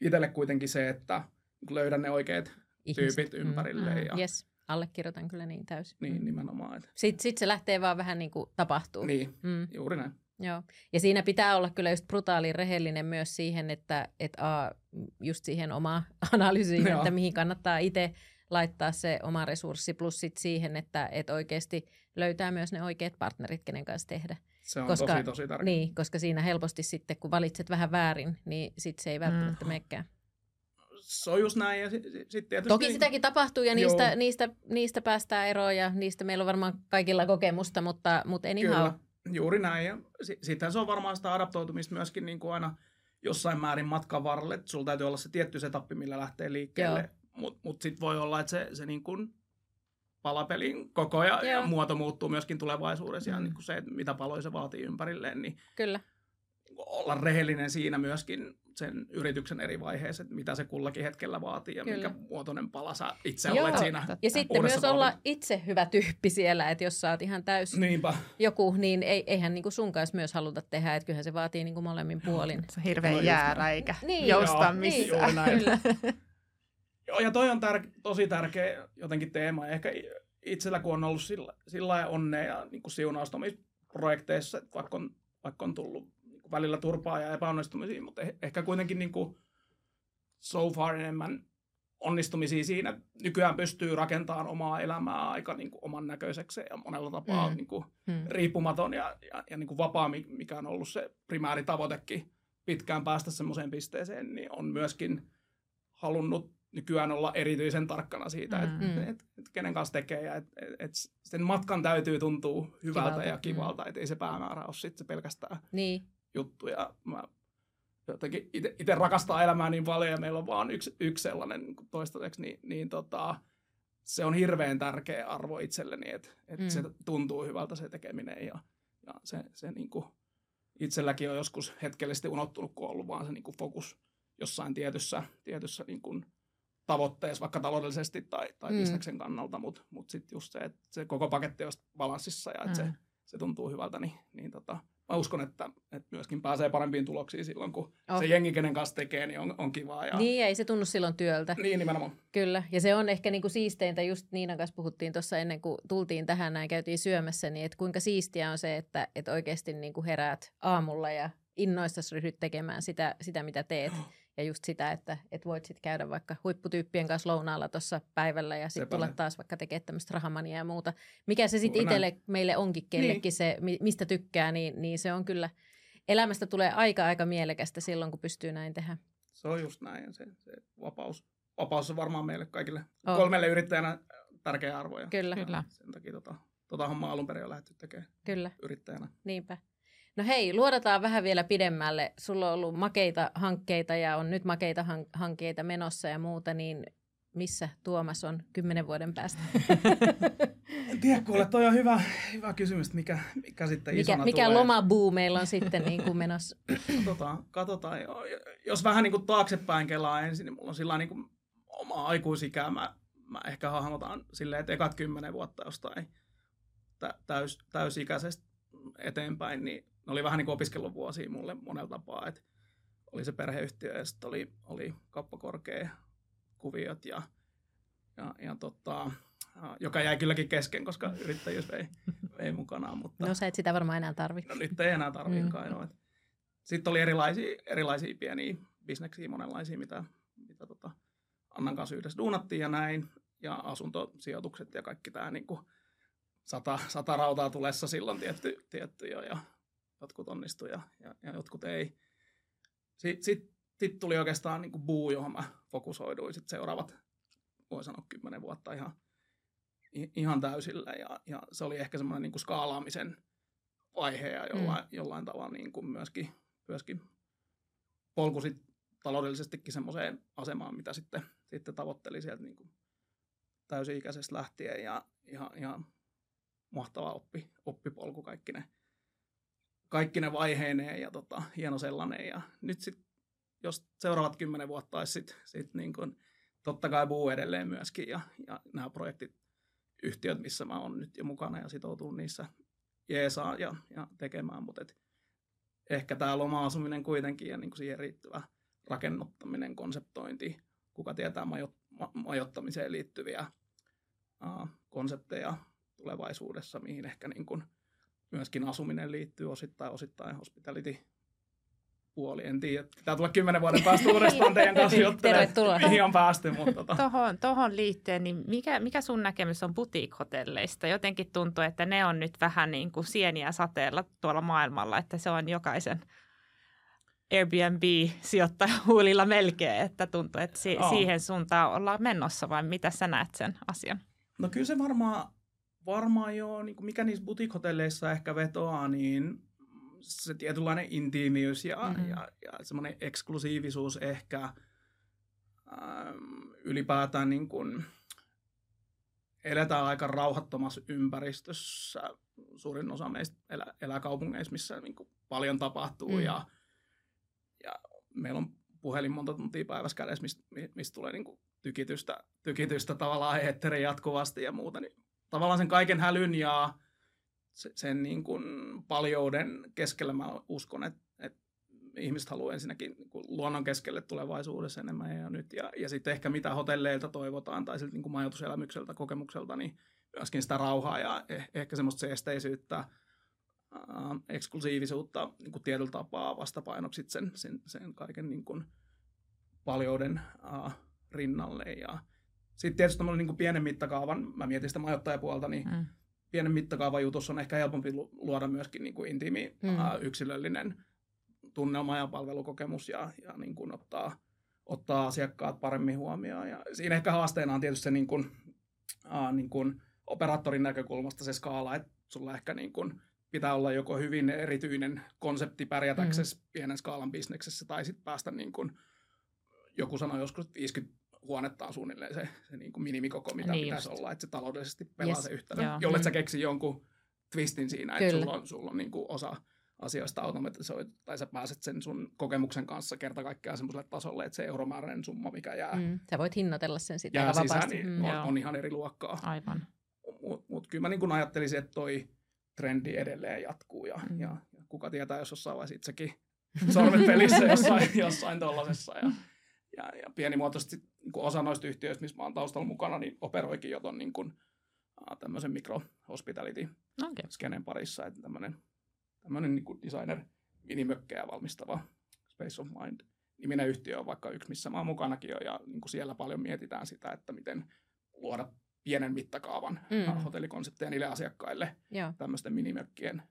itselle kuitenkin se, että löydän ne oikeat Ihmiset. tyypit mm, ympärille. Mm, mm, ja, yes, allekirjoitan kyllä niin täysin. Niin, mm. nimenomaan. Että. Sitten sit se lähtee vaan vähän niin kuin tapahtuu. Niin, mm. juuri näin. Joo. Ja siinä pitää olla kyllä just brutaali rehellinen myös siihen, että et a, just siihen oma analyysiin, että mihin kannattaa itse laittaa se oma resurssi, plus sit siihen, että et oikeasti löytää myös ne oikeat partnerit, kenen kanssa tehdä. Se on koska, tosi, tosi tärkeää. Niin, koska siinä helposti sitten, kun valitset vähän väärin, niin sit se ei välttämättä mm. menekään. Se on just näin. Ja sit, sit tietysti... Toki sitäkin tapahtuu ja niistä, niistä, niistä päästään eroon ja niistä meillä on varmaan kaikilla kokemusta, mutta, mutta anyhow. Kyllä, juuri näin. Ja sitten se on varmaan sitä adaptoitumista myöskin niin kuin aina jossain määrin matkan varrelle. Että sulla täytyy olla se tietty setappi, millä lähtee liikkeelle. Mutta mut sitten voi olla, että se, se niin kuin palapelin koko ja, ja muoto muuttuu myöskin tulevaisuudessa mm. ja niin kuin se, että mitä paloja se vaatii ympärilleen, niin Kyllä. olla rehellinen siinä myöskin sen yrityksen eri vaiheissa, että mitä se kullakin hetkellä vaatii ja Kyllä. minkä muotoinen pala sä itse Joo, olet siinä Ja sitten myös palvelun. olla itse hyvä tyyppi siellä, että jos sä oot ihan täys Niinpä. joku, niin ei, eihän niinku sun kanssa myös haluta tehdä, että kyllähän se vaatii niinku molemmin puolin. Se on hirveän jäärä eikä niin. jousta missään. Niin, Joo, ja toi on tär- tosi tärkeä jotenkin teema. Ehkä itsellä, kun on ollut sillä, sillä onnea ja niin kuin siunausta projekteissa, että vaikka on, vaikka on tullut niin välillä turpaa ja epäonnistumisia, mutta eh, ehkä kuitenkin niin kuin so far enemmän onnistumisia siinä. Nykyään pystyy rakentamaan omaa elämää aika niin kuin oman näköiseksi ja monella tapaa mm. niin kuin mm. riippumaton ja, ja, ja niin kuin vapaa, mikä on ollut se primääri tavoitekin pitkään päästä semmoiseen pisteeseen, niin on myöskin halunnut nykyään olla erityisen tarkkana siitä, mm. että et, et kenen kanssa tekee ja että et, et sen matkan täytyy tuntua hyvältä kivalta. ja kivalta, mm. että ei se päämäärä ole sitten se pelkästään niin. Juttu. Ja mä jotenkin itse rakastaa elämää niin paljon ja meillä on vaan yksi, yksi sellainen niin toistaiseksi, niin, niin tota, se on hirveän tärkeä arvo itselleni, että, että mm. se tuntuu hyvältä se tekeminen ja, ja se, se niin kuin itselläkin on joskus hetkellisesti unohtunut, kun on ollut vaan se niin kuin fokus jossain tietyssä, tietyssä niin kuin tavoitteessa, vaikka taloudellisesti tai, tai mm. bisneksen kannalta, mutta mut sitten just se, että se koko paketti on balanssissa ja että mm. se, se tuntuu hyvältä, niin, niin tota, mä uskon, että, että myöskin pääsee parempiin tuloksiin silloin, kun oh. se jengi, kenen kanssa tekee, niin on, on kivaa. Ja... Niin, ei se tunnu silloin työltä. Niin, nimenomaan. Kyllä, ja se on ehkä niinku siisteintä, just Niinan kanssa puhuttiin tuossa ennen kuin tultiin tähän näin, käytiin syömässä, niin että kuinka siistiä on se, että, että oikeasti niinku heräät aamulla ja innoissasi ryhdyt tekemään sitä, sitä mitä teet. Oh ja just sitä, että, että voit sitten käydä vaikka huipputyyppien kanssa lounaalla tuossa päivällä ja sitten tulla taas vaikka tekemään tämmöistä rahamania ja muuta. Mikä se sitten itselle, meille onkin kellekin niin. se, mistä tykkää, niin, niin se on kyllä, elämästä tulee aika aika mielekästä silloin, kun pystyy näin tehdä. Se on just näin ja se, se vapaus, vapaus on varmaan meille kaikille oh. kolmelle yrittäjänä tärkeä arvo. Ja kyllä. kyllä. Sen takia tota, tota hommaa alun perin on lähdetty tekemään kyllä. yrittäjänä. Niinpä. No hei, luodataan vähän vielä pidemmälle. Sulla on ollut makeita hankkeita ja on nyt makeita hankkeita menossa ja muuta, niin missä Tuomas on kymmenen vuoden päästä? En tiedä, kuule, toi on hyvä, hyvä kysymys, mikä, mikä sitten mikä, isona Mikä tulee. lomabuu meillä on sitten niin kuin menossa? katsotaan, katsotaan. Jos vähän niin kuin taaksepäin kelaa ensin, niin mulla on sillä niin kuin oma aikuisikää. Mä, mä ehkä hahmotan silleen, että ekat kymmenen vuotta jostain täys, täysikäisestä eteenpäin, niin ne oli vähän niin kuin opiskeluvuosia mulle monella tapaa, että oli se perheyhtiö ja sitten oli, oli kappakorkea kuviot ja, ja, ja tota, joka jäi kylläkin kesken, koska yrittäjyys vei, vei mukanaan. Mutta, no sä et sitä varmaan enää tarvitse. No nyt ei enää tarvitsekaan. Mm. No, sitten oli erilaisia, erilaisia pieniä bisneksiä, monenlaisia, mitä, mitä tota Annan kanssa yhdessä duunattiin ja näin. Ja asuntosijoitukset ja kaikki tämä niin kuin sata, sata rautaa tulessa silloin tietty, tietty jo. Ja jotkut onnistu ja, ja, ja jotkut ei. Sitten sit, sit tuli oikeastaan niin kuin buu, johon mä fokusoiduin sit seuraavat, voi sanoa, kymmenen vuotta ihan, ihan täysillä. Ja, ja se oli ehkä semmoinen niin kuin skaalaamisen vaihe ja jollain, mm. jollain tavalla niin kuin myöskin, myöskin polku sit taloudellisestikin semmoiseen asemaan, mitä sitten, sitten tavoitteli sieltä niin kuin täysi-ikäisestä lähtien ja ihan, ihan mahtava oppi, oppipolku kaikki ne, kaikki ne vaiheineen ja tota, hieno sellainen. Ja nyt sitten, jos seuraavat kymmenen vuotta olisi sitten sit niin kuin, totta kai buu edelleen myöskin ja, ja nämä projektit, yhtiöt, missä mä oon nyt jo mukana ja sitoutuu niissä jeesaa ja, ja tekemään, mutta et ehkä tämä loma-asuminen kuitenkin ja niin kuin siihen riittävä rakennuttaminen, konseptointi, kuka tietää majo, ma, majoittamiseen liittyviä uh, konsepteja tulevaisuudessa, mihin ehkä niin kuin myöskin asuminen liittyy osittain, osittain hospitality puoli. En tiedä, pitää tulla kymmenen vuoden päästä uudestaan teidän kanssa juttelemaan, mihin on päästy. Mutta tota. tohon, tohon liittyen, niin mikä, mikä sun näkemys on boutique-hotelleista? Jotenkin tuntuu, että ne on nyt vähän niin kuin sieniä sateella tuolla maailmalla, että se on jokaisen Airbnb-sijoittaja huulilla melkein, että tuntuu, että si- oh. siihen suuntaan ollaan menossa vai mitä sä näet sen asian? No kyllä se varmaan, varmaan joo, niin kuin mikä niissä boutique-hotelleissa ehkä vetoaa, niin se tietynlainen intiimiys ja, mm-hmm. ja, ja semmoinen eksklusiivisuus ehkä ähm, ylipäätään niin kuin, eletään aika rauhattomassa ympäristössä. Suurin osa meistä elää, elää kaupungeissa, missä niin kuin paljon tapahtuu mm. ja, ja meillä on puhelin monta tuntia päivässä kädessä, mistä, mistä tulee niin kuin tykitystä, tykitystä tavallaan eetteriin jatkuvasti ja muuta. Niin tavallaan sen kaiken hälyn ja sen niin kuin paljouden keskellä mä uskon, että, että ihmiset haluaa ensinnäkin niin luonnon keskelle tulevaisuudessa enemmän ja nyt. Ja, ja sitten ehkä mitä hotelleilta toivotaan tai siltä niin kuin majoituselämykseltä, kokemukselta, niin myöskin sitä rauhaa ja eh, ehkä semmoista seesteisyyttä, äh, eksklusiivisuutta niin kuin tietyllä tapaa vastapainoksi sen, sen, sen kaiken niin kuin paljouden äh, rinnalle. Ja sitten tietysti niin kuin pienen mittakaavan, mä mietin sitä majoittajapuolta, niin mm pienen mittakaavan jutussa on ehkä helpompi luoda myöskin niin kuin intiimi, mm. ää, yksilöllinen tunnelma ja palvelukokemus ja, ja niin kuin ottaa, ottaa asiakkaat paremmin huomioon. Ja siinä ehkä haasteena on tietysti se niin kuin, ää, niin kuin operaattorin näkökulmasta se skaala, että sulla ehkä niin kuin pitää olla joko hyvin erityinen konsepti pärjätäksesi mm. pienen skaalan bisneksessä tai sitten päästä niin kuin, joku sanoi joskus 50 huonetta on suunnilleen se, se niin kuin minimikoko, mitä niin pitäisi just. olla, että se taloudellisesti pelaa yes. se yhtälö, jolle mm. sä keksi jonkun twistin siinä, Kyllä. että sulla on, sulla on niin kuin osa asioista automatisoitu, tai sä pääset sen sun kokemuksen kanssa kerta kaikkiaan semmoiselle tasolle, että se euromääräinen summa, mikä jää. Mm, sä voit hinnoitella sen sitten jää sisään, vapaasti. niin mm, on, on, ihan eri luokkaa. Aivan. Mutta mut kyllä mä niin kuin ajattelisin, että toi trendi edelleen jatkuu, ja, mm. ja, ja kuka tietää, jos jossain vaiheessa itsekin sormet pelissä jossain, jossain tollasessa. Ja, ja, ja pienimuotoisesti niin kuin osa noista yhtiöistä, missä mä oon taustalla mukana, niin operoikin jo ton niin kuin, tämmöisen micro-hospitality okay. parissa, että tämmöinen, tämmöinen niin kuin designer minimökkejä valmistava Space of Mind niminen yhtiö on vaikka yksi, missä mä oon mukanakin jo, ja niin kuin siellä paljon mietitään sitä, että miten luoda pienen mittakaavan mm. hotellikonsepteja niille asiakkaille Joo. tämmöisten minimökkien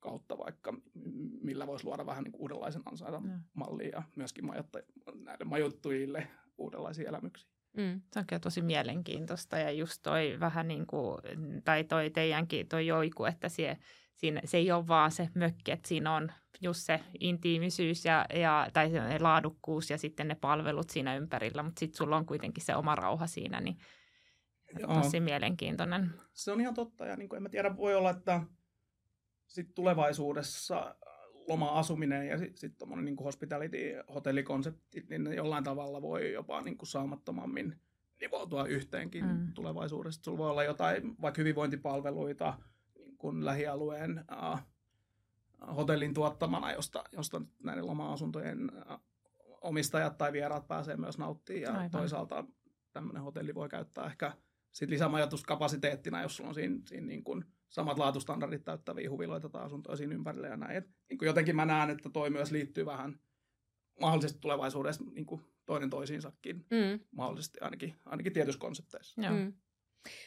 kautta vaikka, millä voisi luoda vähän niin kuin uudenlaisen mallia ja myöskin näille majoittujille uudenlaisia elämyksiä. Mm. Se on kyllä tosi mielenkiintoista ja just toi vähän niin kuin, tai toi teidänkin toi joiku, että se, siinä, se ei ole vaan se mökki, että siinä on just se intiimisyys ja, ja, tai se laadukkuus ja sitten ne palvelut siinä ympärillä, mutta sitten sulla on kuitenkin se oma rauha siinä, niin Joo. tosi mielenkiintoinen. Se on ihan totta ja niin kuin en mä tiedä, voi olla, että sit tulevaisuudessa loma-asuminen ja sitten sit tuommoinen niin hospitality-hotellikonsepti, niin ne jollain tavalla voi jopa niin kuin saamattomammin nivoutua yhteenkin mm. tulevaisuudessa. Sulla voi olla jotain vaikka hyvinvointipalveluita, kuin lähialueen uh, hotellin tuottamana, josta, josta näiden loma-asuntojen uh, omistajat tai vieraat pääsee myös nauttimaan. Ja Aivan. toisaalta tämmöinen hotelli voi käyttää ehkä sit lisämajoituskapasiteettina, jos sulla on siinä, siinä niin kuin samat laatustandardit täyttäviä huviloita tai asuntoja siinä ympärillä ja näin. Et, niin kuin jotenkin mä näen, että toi myös liittyy vähän mahdollisesti tulevaisuudessa niin kuin toinen toisiinsakin, mm. mahdollisesti ainakin, ainakin tietyissä konsepteissa. Joo. Mm.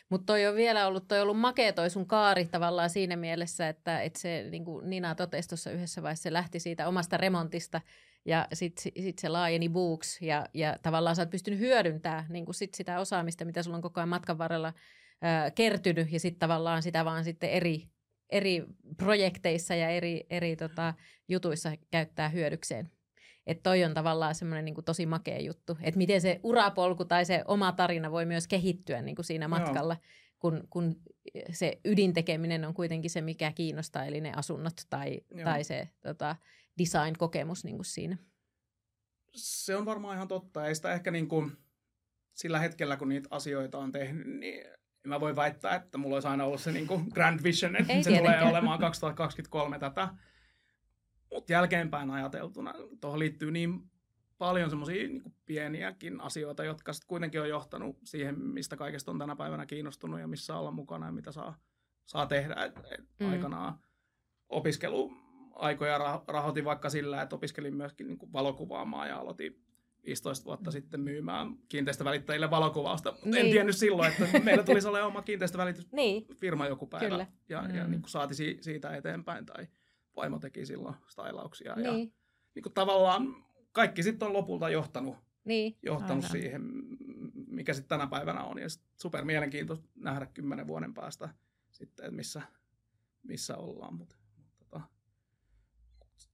Mutta toi on vielä ollut, toi on ollut makea toi sun kaari tavallaan siinä mielessä, että, että se, niin kuin Nina totesi tuossa yhdessä vaiheessa, se lähti siitä omasta remontista ja sitten sit se laajeni books ja, ja tavallaan sä oot pystynyt hyödyntämään niin kuin sit sitä osaamista, mitä sulla on koko ajan matkan varrella ää, kertynyt ja sitten tavallaan sitä vaan sitten eri, eri projekteissa ja eri, eri tota, jutuissa käyttää hyödykseen. Että toi on tavallaan semmoinen niin tosi makea juttu, että miten se urapolku tai se oma tarina voi myös kehittyä niin kuin siinä matkalla, kun, kun se ydintekeminen on kuitenkin se, mikä kiinnostaa, eli ne asunnot tai, tai se tota, design-kokemus niin kuin siinä. Se on varmaan ihan totta. Ei sitä ehkä niin kuin, sillä hetkellä, kun niitä asioita on tehnyt, niin mä voin väittää, että mulla olisi aina ollut se niin kuin grand vision, että Ei se tietenkään. tulee olemaan 2023 tätä. Mutta jälkeenpäin ajateltuna tuohon liittyy niin paljon semmoisia niin pieniäkin asioita, jotka sitten kuitenkin on johtanut siihen, mistä kaikesta on tänä päivänä kiinnostunut ja missä olla mukana ja mitä saa, saa tehdä. Et, et mm. Aikanaan opiskeluaikoja rahoitin vaikka sillä, että opiskelin myöskin niin kuin valokuvaamaan ja aloitin 15 vuotta sitten myymään kiinteistövälittäjille valokuvausta. Niin. En tiennyt silloin, että meillä tulisi olla oma kiinteistövälitysfirma niin. joku päivä. Kyllä. Ja, mm. ja niin kuin saati siitä eteenpäin. Tai vaimo teki silloin stylauksia. Niin. Ja niin kuin tavallaan kaikki sitten on lopulta johtanut, niin. johtanut siihen, mikä sitten tänä päivänä on. Ja super mielenkiintoista nähdä kymmenen vuoden päästä sitten, että missä, missä ollaan. Mutta tota,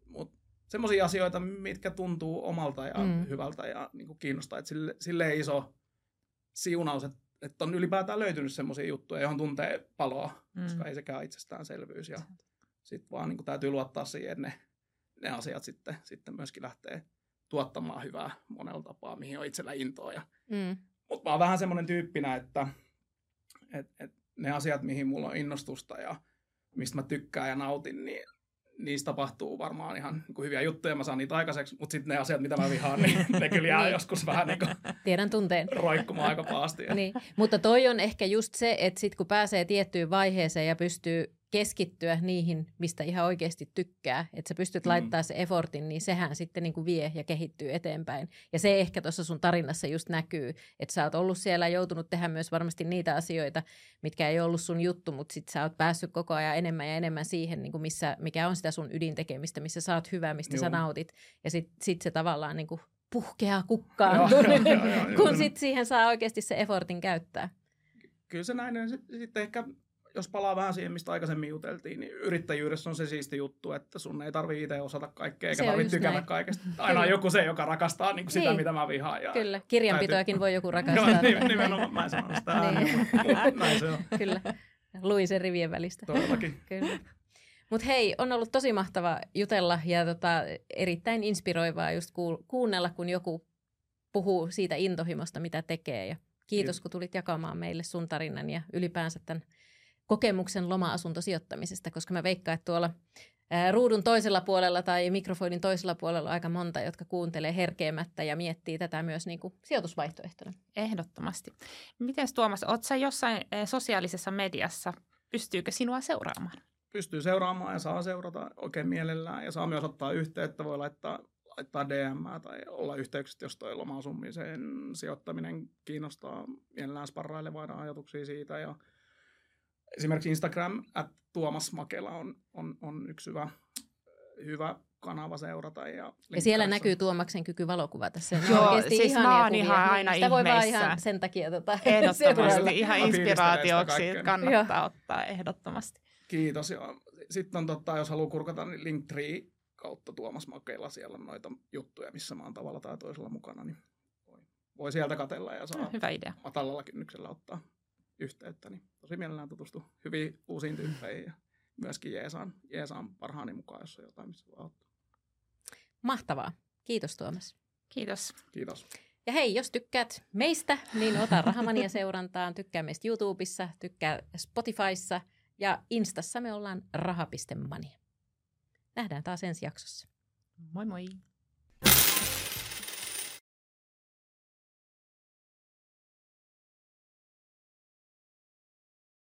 mut semmoisia asioita, mitkä tuntuu omalta ja mm. hyvältä ja niin kuin kiinnostaa. Että sille, sille iso siunaus, että, että on ylipäätään löytynyt semmoisia juttuja, johon tuntee paloa, mm. koska ei sekään itsestäänselvyys. Ja sitten vaan niin kuin täytyy luottaa siihen, että ne, ne asiat sitten, sitten myöskin lähtee tuottamaan hyvää monella tapaa, mihin on itsellä intoa. Ja, mm. Mutta mä oon vähän semmoinen tyyppinä, että et, et ne asiat, mihin mulla on innostusta ja mistä mä tykkään ja nautin, niin niistä tapahtuu varmaan ihan niin kuin hyviä juttuja, mä saan niitä aikaiseksi, mutta sitten ne asiat, mitä mä vihaan, niin ne kyllä jää niin. joskus vähän niin kuin Tiedän tunteen. roikkumaan aika pahasti. niin. Mutta toi on ehkä just se, että sitten kun pääsee tiettyyn vaiheeseen ja pystyy keskittyä niihin, mistä ihan oikeasti tykkää, että sä pystyt mm. laittaa se effortin, niin sehän sitten niin kuin vie ja kehittyy eteenpäin. Ja se ehkä tuossa sun tarinassa just näkyy, että sä oot ollut siellä joutunut tehdä myös varmasti niitä asioita, mitkä ei ollut sun juttu, mutta sit sä oot päässyt koko ajan enemmän ja enemmän siihen, niin kuin missä, mikä on sitä sun ydintekemistä, missä sä oot hyvä, mistä Joo. sä nautit. Ja sit, sit se tavallaan niin kuin puhkeaa kukkaan, joo, kun, joo, joo, kun sit siihen saa oikeasti se effortin käyttää. Kyllä se näin. Sitten ehkä jos palaa vähän siihen, mistä aikaisemmin juteltiin, niin yrittäjyydessä on se siisti juttu, että sun ei tarvitse itse osata kaikkea, eikä tarvitse tykätä näin. kaikesta. Aina on joku se, joka rakastaa niin kuin sitä, niin. mitä mä vihaan. Ja Kyllä, kirjanpitoakin täytyy... voi joku rakastaa. Joo, nimenomaan mä en sano sitä. niin. Näin se on. Kyllä, luin sen rivien välistä. Todellakin. Kyllä. Mutta hei, on ollut tosi mahtava jutella ja tota, erittäin inspiroivaa just kuunnella, kun joku puhuu siitä intohimosta, mitä tekee. Ja kiitos, kiitos, kun tulit jakamaan meille sun tarinan ja ylipäänsä tämän kokemuksen loma-asuntosijoittamisesta, koska mä veikkaan, että tuolla ruudun toisella puolella tai mikrofonin toisella puolella on aika monta, jotka kuuntelee herkeämättä ja miettii tätä myös niin kuin sijoitusvaihtoehtona. Ehdottomasti. Miten Tuomas, oot sä jossain sosiaalisessa mediassa? Pystyykö sinua seuraamaan? Pystyy seuraamaan ja saa seurata oikein mielellään ja saa myös ottaa yhteyttä. Voi laittaa, laittaa DM tai olla yhteyksissä, jos toi loma sijoittaminen kiinnostaa mielellään sparrailevaina ajatuksia siitä ja – esimerkiksi Instagram, että Tuomas Makela on, on, on yksi hyvä, hyvä kanava seurata. Ja, ja siellä näkyy Tuomaksen kyky valokuvata. Se Joo, siis mä oon ihan aina Sitä voi vaan ihan sen takia tota, Ehdottomasti, ihan inspiraatioksi kannattaa Joo. ottaa ehdottomasti. Kiitos. Sitten on, totta, jos haluaa kurkata, niin Linktree kautta Tuomas Makela siellä on noita juttuja, missä mä oon tavalla tai toisella mukana, niin voi, voi sieltä katella ja saa Hyvä idea. matalalla kynnyksellä ottaa yhteyttä, niin tosi mielellään tutustu hyviin uusiin tyyppeihin ja myöskin Jeesaan, Jeesaan parhaani mukaan, jos on jotain, missä voi auttaa. Mahtavaa. Kiitos Tuomas. Kiitos. Kiitos. Ja hei, jos tykkäät meistä, niin ota Rahamania seurantaan. Tykkää meistä YouTubessa, tykkää Spotifyssa Ja Instassa me ollaan raha.mania. Nähdään taas ensi jaksossa. Moi moi!